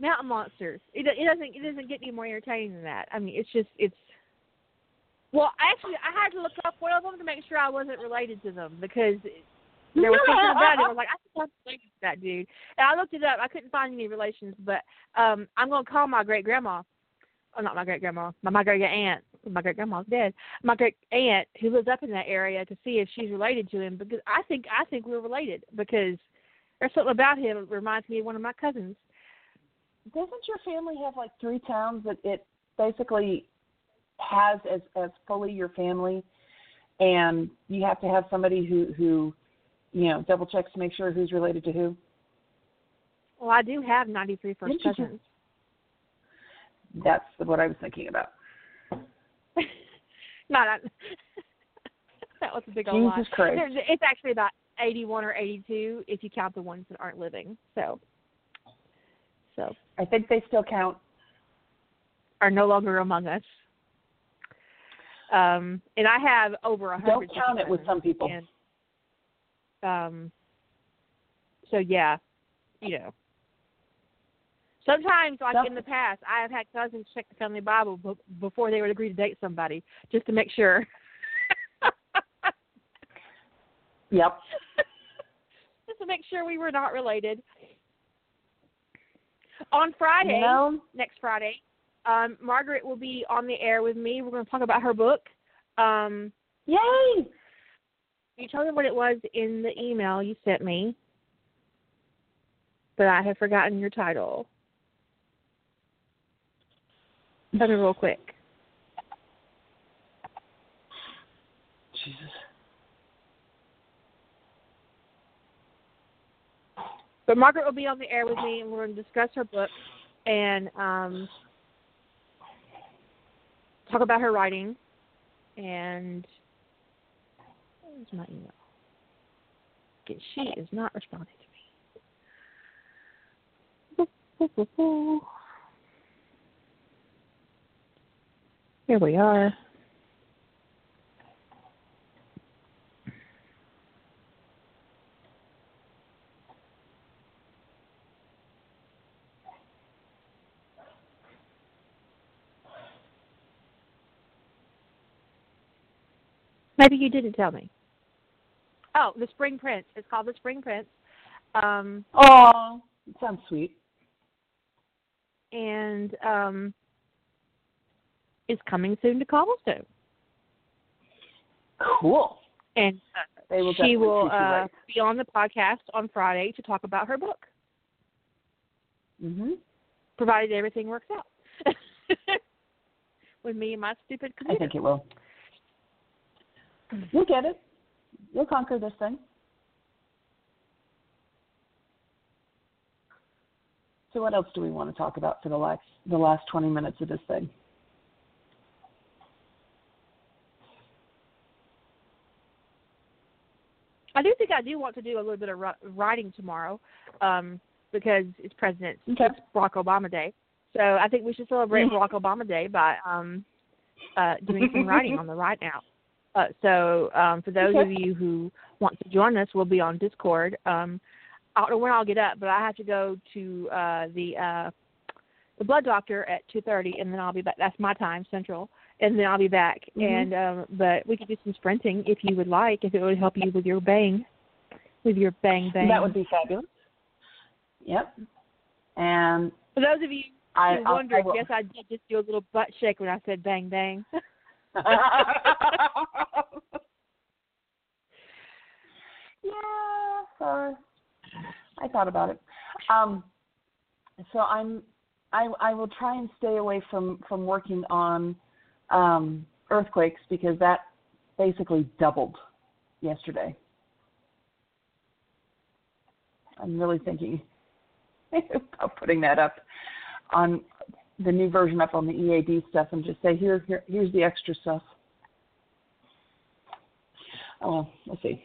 Mountain monsters. It it doesn't it doesn't get any more irritating than that. I mean, it's just it's. Well, actually, I had to look up one of them to make sure I wasn't related to them because there was something about it. I was like, I think I'm related to that dude. And I looked it up. I couldn't find any relations, but um I'm gonna call my great grandma. Oh, not my great grandma. My my great aunt. My great grandma's dead. My great aunt who lives up in that area to see if she's related to him because I think I think we're related because there's something about him that reminds me of one of my cousins. doesn't your family have like three towns that it basically has as as fully your family and you have to have somebody who who you know double checks to make sure who's related to who Well, I do have 93 first cousins. that's what i was thinking about Not that. that was a big old lie. jesus christ There's- It's actually about 81 or 82 if you count the ones that aren't living. So, so i think they still count are no longer among us. Um, and I have over a hundred. don't count it with some people And, um. So yeah, you know. Sometimes, like Some- in the past, I have had cousins check the family Bible b- before they would agree to date somebody, just to make sure. yep just to make sure we were not related. On Friday, know next Friday, um, Margaret will be on the air with me. We're going to talk about her book. Um, yay you told me what it was in the email you sent me. but I have forgotten your title. Tell me real quick. Jesus. But Margaret will be on the air with me, and we're going to discuss her book and um, talk about her writing. And where's my email? She is not responding to me. Here we are. Maybe you didn't tell me. Oh, the Spring Prince. It's called the Spring Prince. Um, Oh, it sounds sweet. and um, is coming soon to Cobblestone. Cool. And uh, They will she will uh, be on the podcast on Friday to talk about her book, Mhm. provided everything works out. With me and my stupid computer. I think it will. You'll get it. You'll conquer this thing. So what else do we want to talk about for the last the last 20 minutes of this thing? I do think I do want to do a little bit of ri- writing tomorrow, um, because it's President Okay. it's Barack Obama Day. So I think we should celebrate Barack Obama Day by um, uh, doing some writing on the Right Now. Uh, so um, for those of you who want to join us, we'll be on Discord. Um, I don't know when I'll get up, but I have to go to uh, the uh, the blood doctor at two thirty, and then I'll be back. That's my time, Central, and then I'll be back. Mhm. And um, but we could do some sprinting if you would like, if it would help you with your bang, with your bang bang. That would be fabulous. Yep. And For those of you I, who I'll- I will- yes, I did just do a little butt shake when I said bang bang. yeah, sorry. I thought about it. Um, so I'm, I, I will try and stay away from from working on um, earthquakes because that basically doubled yesterday. I'm really thinking about putting that up on the new version up on the EAD stuff and just say here, here here's the extra stuff. Oh, well, we'll see.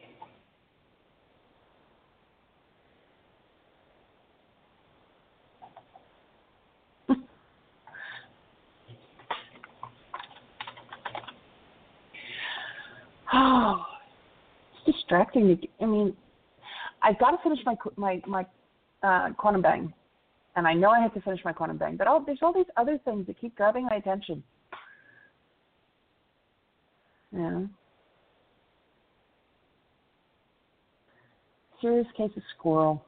Oh, it's distracting. I mean, I've got to finish my my my uh, quantum bang, and I know I have to finish my quantum bang, but all, there's all these other things that keep grabbing my attention. Yeah. Serious case of squirrel.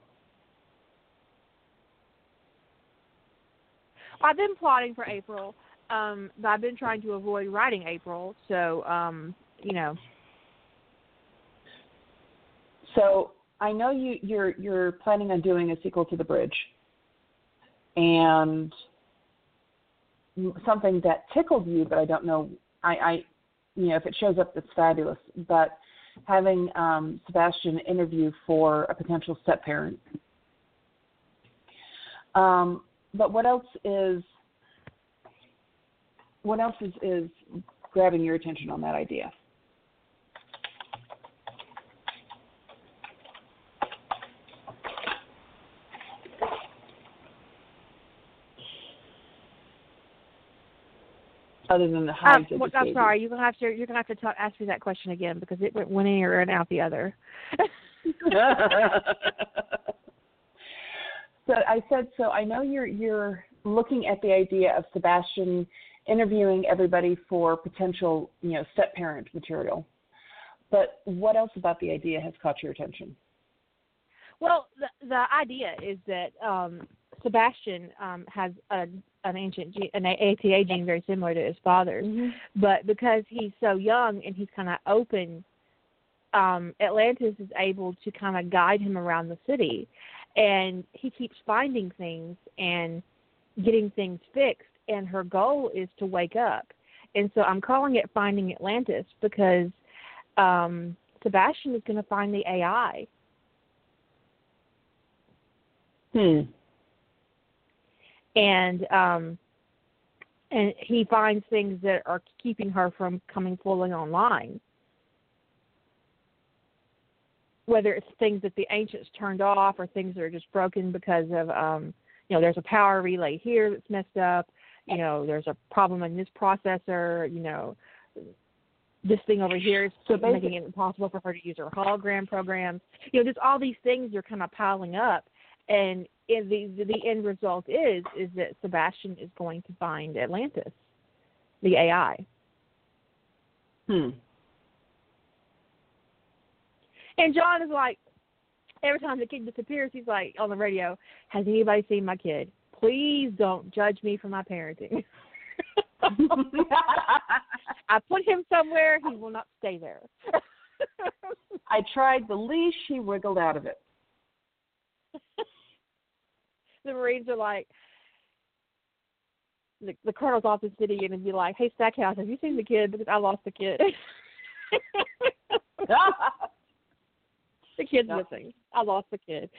I've been plotting for April, um, but I've been trying to avoid writing April. So, um, you know, So I know you you're you're planning on doing a sequel to the bridge, and something that tickled you, but I don't know. I, I you know if it shows up, that's fabulous. But having um, Sebastian interview for a potential step parent. Um, but what else is what else is, is grabbing your attention on that idea? Other than the hives just I'm sorry. You're gonna have to you're gonna have to talk, ask me that question again because it went one ear and out the other. so I said so. I know you're you're looking at the idea of Sebastian interviewing everybody for potential you know step parent material. But what else about the idea has caught your attention? Well, the the idea is that um, Sebastian um, has a, an ancient gene, an ATA gene very similar to his father's, but because he's so young and he's kind of open, um, Atlantis is able to kind of guide him around the city, and he keeps finding things and getting things fixed. And her goal is to wake up. And so i'm calling it finding atlantis because um sebastian is going to find the ai Hmm. And um and he finds things that are keeping her from coming fully online. Whether it's things that the ancients turned off or things that are just broken because of um you know there's a power relay here that's messed up you know there's a problem in this processor you know. This thing over here is So making it impossible for her to use her hologram programs. You know just all these things are kind of piling up. And in the the end result is is that sebastian is going to find atlantis the ai Hmm. And John is like, every time the kid disappears, he's like on the radio, "Has anybody seen my kid? Please don't judge me for my parenting. I put him somewhere; he will not stay there." I tried the leash. He wiggled out of it. the Marines are like, the, the colonel's off the city and be like, "Hey, Stackhouse, have you seen the kid? Because I lost the kid." the kid's Yeah. missing. I lost the kid.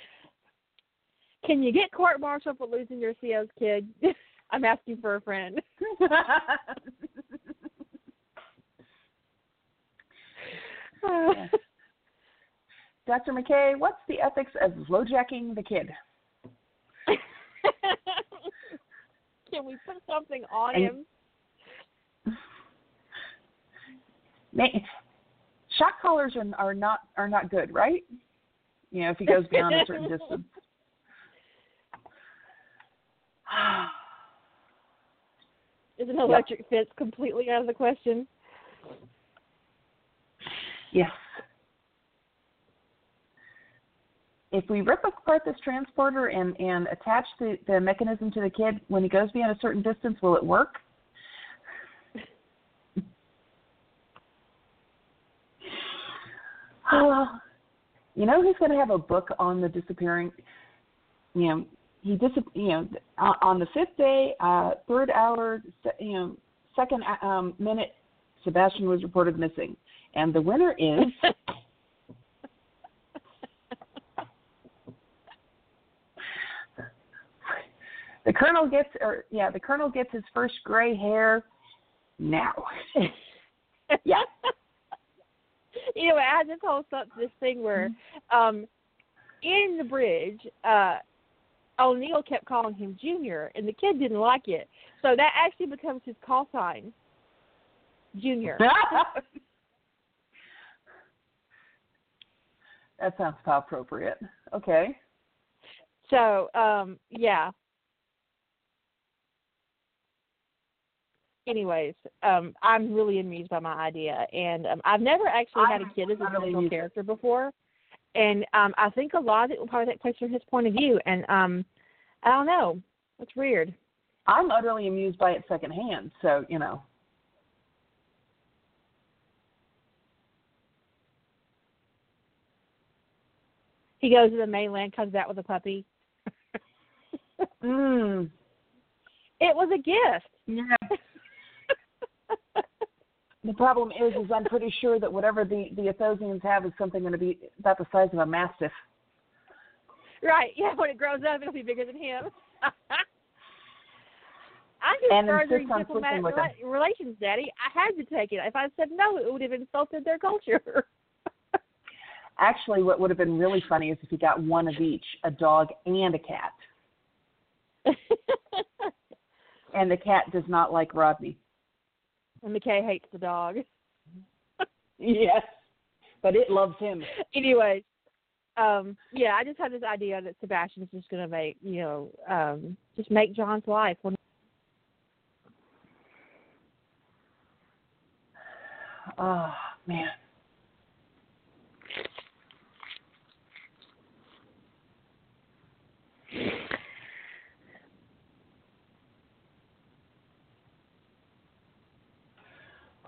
Can you get court martial for losing your CO's kid? I'm asking for a friend. Dr. McKay, what's the ethics of lowjacking the kid? Can we put something on And- him? Ma- Shock collars are, are not are not good, right? You know, if he goes beyond a certain distance. Is an electric fence completely out of the question? Yes. If we rip apart this transporter and, and attach the, the mechanism to the kid, when he goes beyond a certain distance, will it work? oh, you know who's going to have a book on the disappearing? You know, he dis you know on on the fifth day, uh, third hour, you know, second uh, um, minute, Sebastian was reported missing, and the winner is the colonel gets or yeah the colonel gets his first gray hair now. Yeah. you know, I had this whole stuff, this thing where, Mm-hmm. um, in the bridge, uh, O'Neill kept calling him Junior, and the kid didn't like it, so that actually becomes his call sign, Junior. that sounds appropriate. Okay. So, um, yeah. Anyways, um, I'm really amused by my idea, and um, I've never actually had a kid as a central character before, and um, I think a lot of it will probably take place from his point of view, and um, I don't know, it's weird. I'm utterly amused by it secondhand, so you know. He goes to the mainland, comes out with a puppy. Mm. It was a gift. Yeah. The problem is, is I'm pretty sure that whatever the the Athosians have is something going to be about the size of a mastiff. Right, yeah, when it grows up, it'll be bigger than him. I'm just And furthering diplomatic rela- relations, Daddy. I had to take it. If I said no, it would have insulted their culture. Actually, what would have been really funny is if he got one of each, a dog and a cat. And the cat does not like Rodney. And McKay hates the dog. Yes. But it loves him. Anyways, um, yeah, I just had this idea that Sebastian's just gonna make, you know, um, just make John's life one Oh man.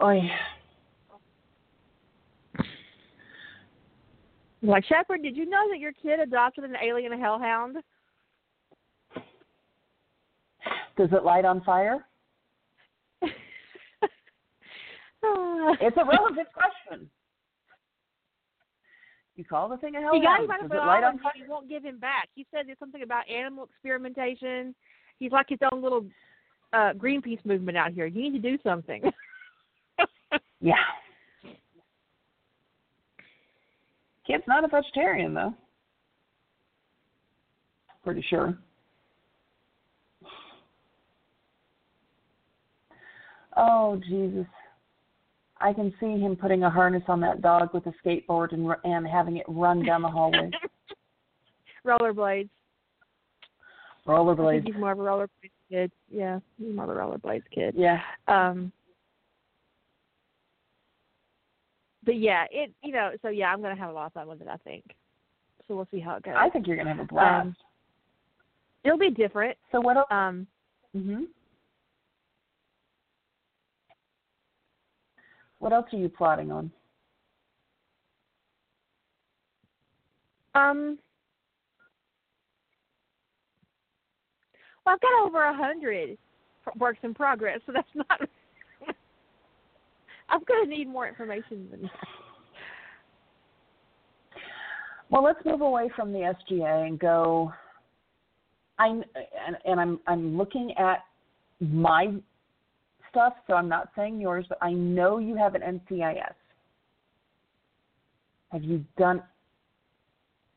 Oh yeah. Like Shepard, did you know that your kid adopted an alien hellhound? Does it light on fire? It's a relevant question. You call the thing a He got hellhound. him out of on fire? He won't give him back. He said there's something about animal experimentation. He's like his own little uh Greenpeace movement out here. You need to do something. Yeah. Kid's not a vegetarian though. Pretty sure. Oh Jesus! I can see him putting a harness on that dog with a skateboard and and having it run down the hallway. rollerblades. I think Rollerblades. he's more of a rollerblades kid. Yeah, he's more of a rollerblades kid. Yeah. Um but yeah, it you know, so yeah, I'm gonna have a lot of fun with it, I think. So we'll see how it goes. I think you're gonna have a blast. Um, It'll be different. so what else? Um hmm What else are you plotting on? um well I've got over a hundred works in progress, so that's not I'm gonna need more information than that. Well, let's move away from the SGA and go. I'm and, and I'm I'm looking at my stuff, so I'm not saying yours, but I know you have an NCIS. Have you done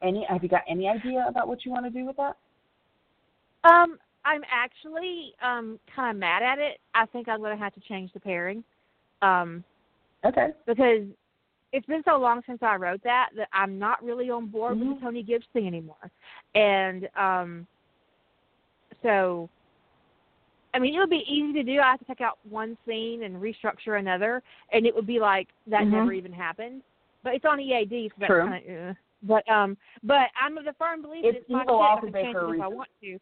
any? Have you got any idea about what you want to do with that? Um, I'm actually um kind of mad at it. I think I'm going to have to change the pairing, um, Okay. because it's been so long since I wrote that that I'm not really on board with Mhm. the Tony Gibbs thing anymore. And um, so, I mean, it would be easy to do. I have to take out one scene and restructure another, and it would be like that Mhm. never even happened. But it's on EAD, so that's True. kind of. Uh, but um, but I'm of the firm believer It's it's my evil shit. I off can of change a it if I want to.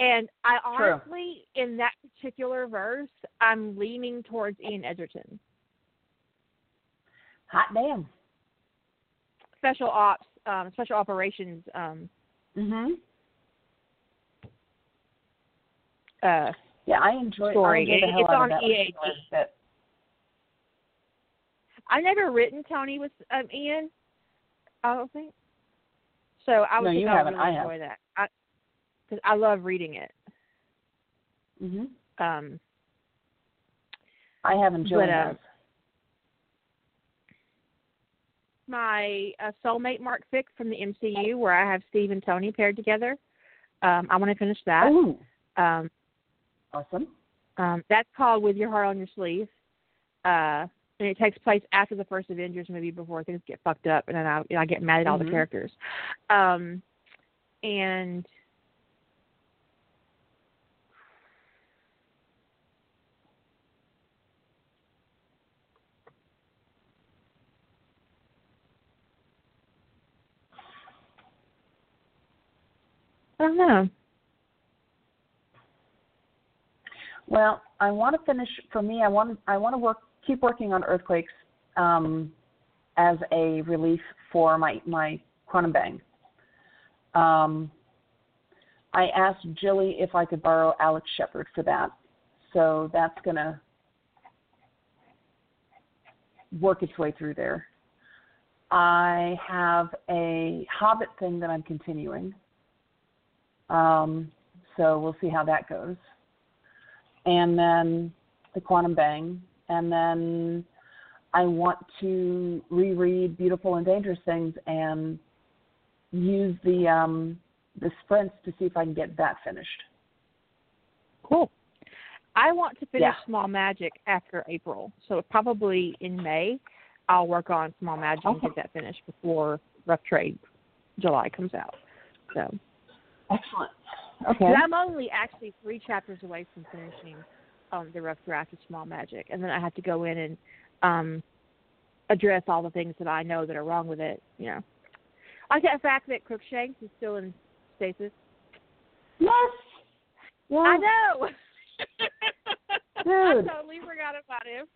And I True. honestly, in that particular verse, I'm leaning towards Ian Edgerton, Hot damn. special ops, um, special operations. Um, Mhm. uh, Yeah, I enjoy. Story. I enjoy the It- hell it's out on of that EAD. bit. I never written Tony with um, Ian. I don't think. So I would No, you haven't. really I have. enjoy that. I because I love reading it. Mhm. Um, I have enjoyed But, uh, my uh, soulmate Mark Fick from the MCU, where I have Steve and Tony paired together. Um, I want to finish that. Ooh, Um, awesome. um, that's called With Your Heart on Your Sleeve. Uh, and it takes place after the first Avengers movie before things get fucked up, and then I, I get mad at all the Mhm. characters. Um, and I don't know. Well, I want to finish. For me, I want I want to work keep working on earthquakes um, as a relief for my my quantum bang. Um, I asked Jilly if I could borrow Alex Shepard for that, so that's gonna work its way through there. I have a Hobbit thing that I'm continuing, um, so we'll see how that goes and then the quantum bang and then i want to reread beautiful and dangerous things and use the um the sprints to see if i can get that finished Cool. I want to finish Yeah. Small Magic after April, so probably in May I'll work on Small Magic and get that finished before Rough Trade July comes out. So excellent okay I'm only actually three chapters away from finishing um, the rough draft of Small Magic, and then I have to go in and um, address all the things that I know that are wrong with it. You know, like that fact that Crookshanks is still in stasis. yes I yes know. I totally forgot about him.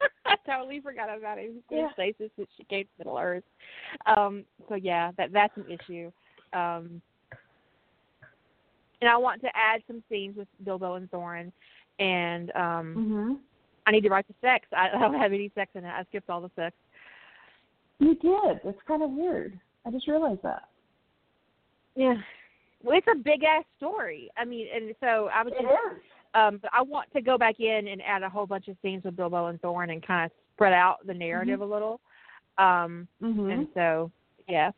I totally forgot about him. He's Yeah. yeah. stasis that she came to Middle Earth. Um, so yeah, that that's an issue. Um, and I want to add some scenes with Bilbo and Thorin, and um, Mhm. I need to write the sex. I, don't have any sex in it. I skipped all the sex. You did. That's kind of weird. I just realized that. Yeah. Well, it's a big ass story. I mean, and so I was just, is. um, but I want to go back in and add a whole bunch of scenes with Bilbo and Thorin and kind of spread out the narrative a little. Um, Mhm. and so, yeah,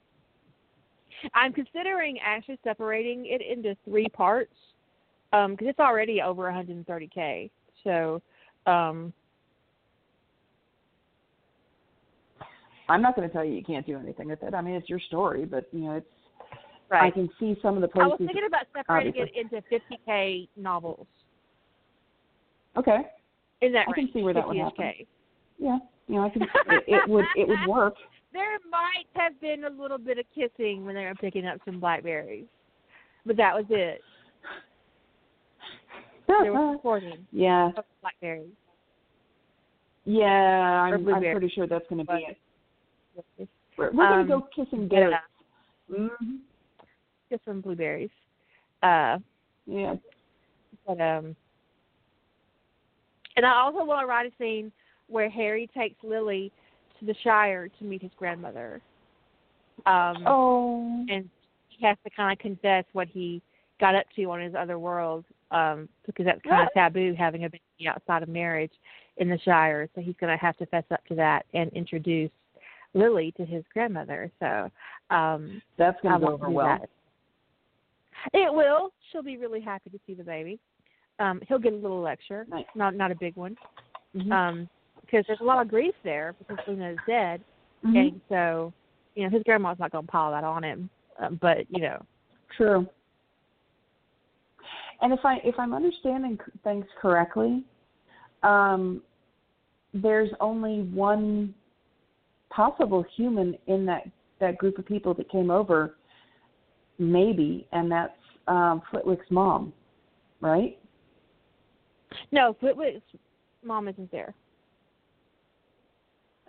I'm considering actually separating it into three parts because it's already over 130k. So, um, I'm not going to tell you you can't do anything with it. I mean, it's your story, but you know, it's. right. I can see some of the I was thinking about separating obviously. it into 50k novels Okay. in that I can see where that would happen. K. Yeah. You know, I can. it, it would. It would work. There might have been a little bit of kissing when they were picking up some blackberries, but that was it. There was recording yeah. blackberries. Yeah. I'm. I'm pretty sure that's going to be it. We're, we're Um, going to go kissing yeah. goats. Mm-hmm. Just some blueberries. Uh, Yeah. but um, and I also want to write a scene where Harry takes Lily to the Shire to meet his grandmother. Um, Oh. and he has to kind of confess what he got up to on his other world um because that's kind of taboo having a baby outside of marriage in the shire so he's going to have to fess up to that and introduce lily to his grandmother so um That's going to go want over well. that. it will she'll be really happy to see the baby um he'll get a little lecture Nice. not not a big one Mhm. um because there's a lot of grief there because luna is dead Mhm. and so you know his grandma's not going to pile that on him um, but you know True. And if I if I'm understanding things correctly, um, there's only one possible human in that that group of people that came over, maybe, and that's um, Flitwick's mom, right? No, Flitwick's mom isn't there.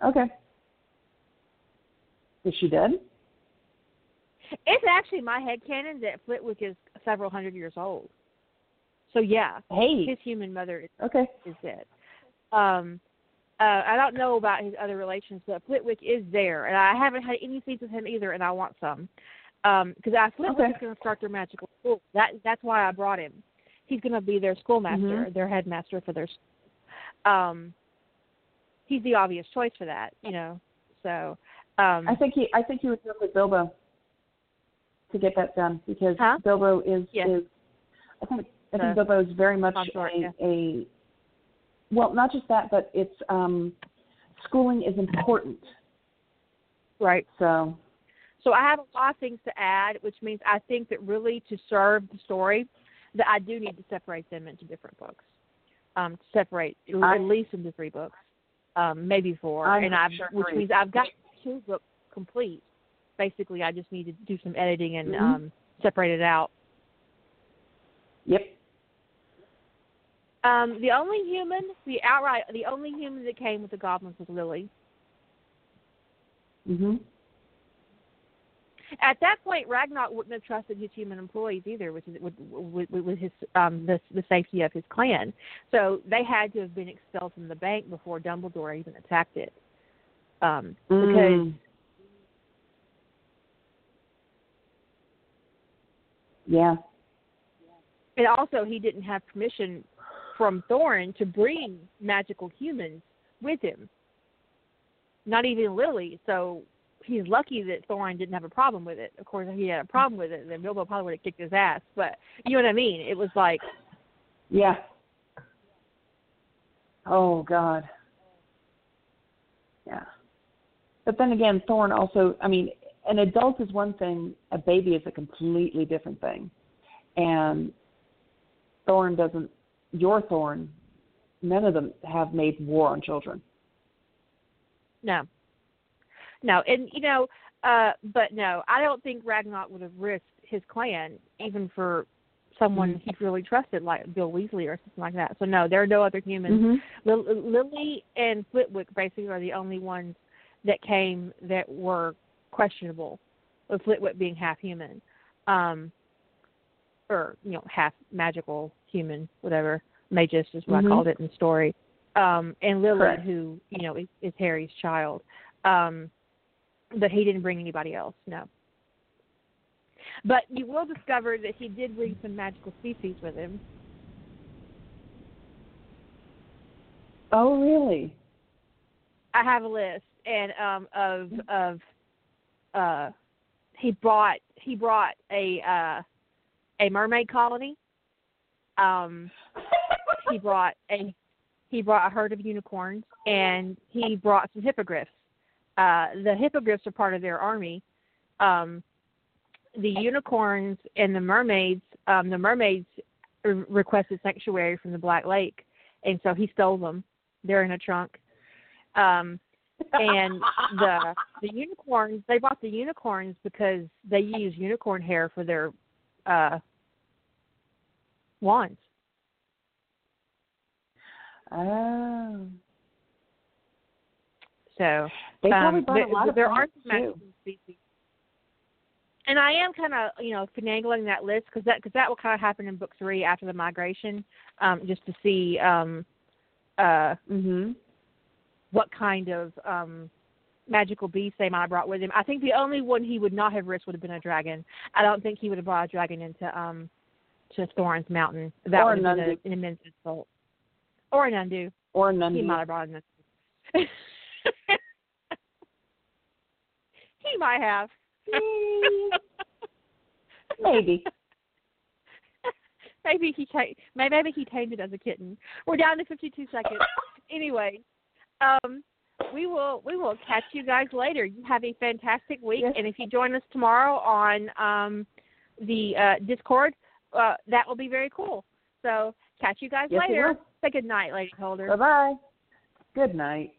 Okay. Is she dead? It's actually my head canon that Flitwick is several hundred years old. So yeah, Hey. his human mother is, Okay. is dead. Um, uh, I don't know about his other relations, but Flitwick is there, and I haven't had any scenes with him either, and I want some. Um, because I Flitwick Okay. is going to start their magical school. That that's why I brought him. He's going to be their schoolmaster, Mhm. their headmaster for their. Um, he's the obvious choice for that, you know. So. Um, I think he I think he would work with Bilbo to get that done because Huh? Bilbo is Yes. is I think I think Bilbo is very much a, yeah. a well not just that but it's um schooling is important right. so So I have a lot of things to add, which means I think that really to serve the story, that I do need to separate them into different books. Um, to separate I- at least into three books, um, maybe four, I and I've, sure which means I've got two books complete. Basically, I just need to do some editing and Mhm. um, separate it out. yep Um, the only human, the outright, the only human that came with the goblins was Lily. mhm At that point, Ragnar wouldn't have trusted his human employees either, which is with, with, with his um, the the safety of his clan. So they had to have been expelled from the bank before Dumbledore even attacked it, um, because Mm. yeah and also he didn't have permission from Thorin to bring magical humans with him. Not even Lily. So he's lucky that Thorin didn't have a problem with it. Of course, if he had a problem with it, then Bilbo probably would have kicked his ass. But you know what I mean? It was like yeah oh god yeah but then again Thorin also I mean an adult is one thing a baby is a completely different thing and Thorin doesn't your Thorin none of them have made war on children No. No, and you know, uh but no, I don't think Ragnar would have risked his clan even for someone Mhm. he really trusted, like Bill Weasley or something like that. So no, there are no other humans. Mm-hmm. Lil- Lily and Flitwick basically are the only ones that came that were questionable, with Flitwick being half human, um, or you know half magical human, whatever. Magus is what Mhm. I called it in the story. Um, and Lily, Correct. who you know is, is Harry's child, um, but he didn't bring anybody else. No. But you will discover that he did bring some magical species with him. Oh, really? I have a list and um of of uh he brought he brought a uh a mermaid colony. Um he brought a he brought a herd of unicorns and he brought some hippogriffs. Uh the hippogriffs are part of their army. Um the unicorns and the mermaids um the mermaids r- requested sanctuary from the Black Lake and so he stole them. They're in a trunk. Um and the the unicorns they bought the unicorns because they use unicorn hair for their uh wands. oh. So They probably um, brought a lot of there are some species. And I am kind of, you know, finagling that list because that cause that will kind of happen in book three after the migration, um, just to see um, uh, Mhm. what kind of um, magical beast they might have brought with him. I think the only one he would not have risked would have been a dragon. I don't think he would have brought a dragon into um, to Thorin's Mountain. That Or would have been a, an immense insult. Or a nundu. Or none. He might have brought a nundu. he might have. Maybe. maybe he ta- maybe he tamed it as a kitten. We're down to 52 seconds. anyway, um, we will we will catch you guys later. You have a fantastic week, Yes. and if you join us tomorrow on um, the uh, Discord, uh, that will be very cool. So catch you guys Yes, later. Say good night, Lady Holder. Bye bye. Good night.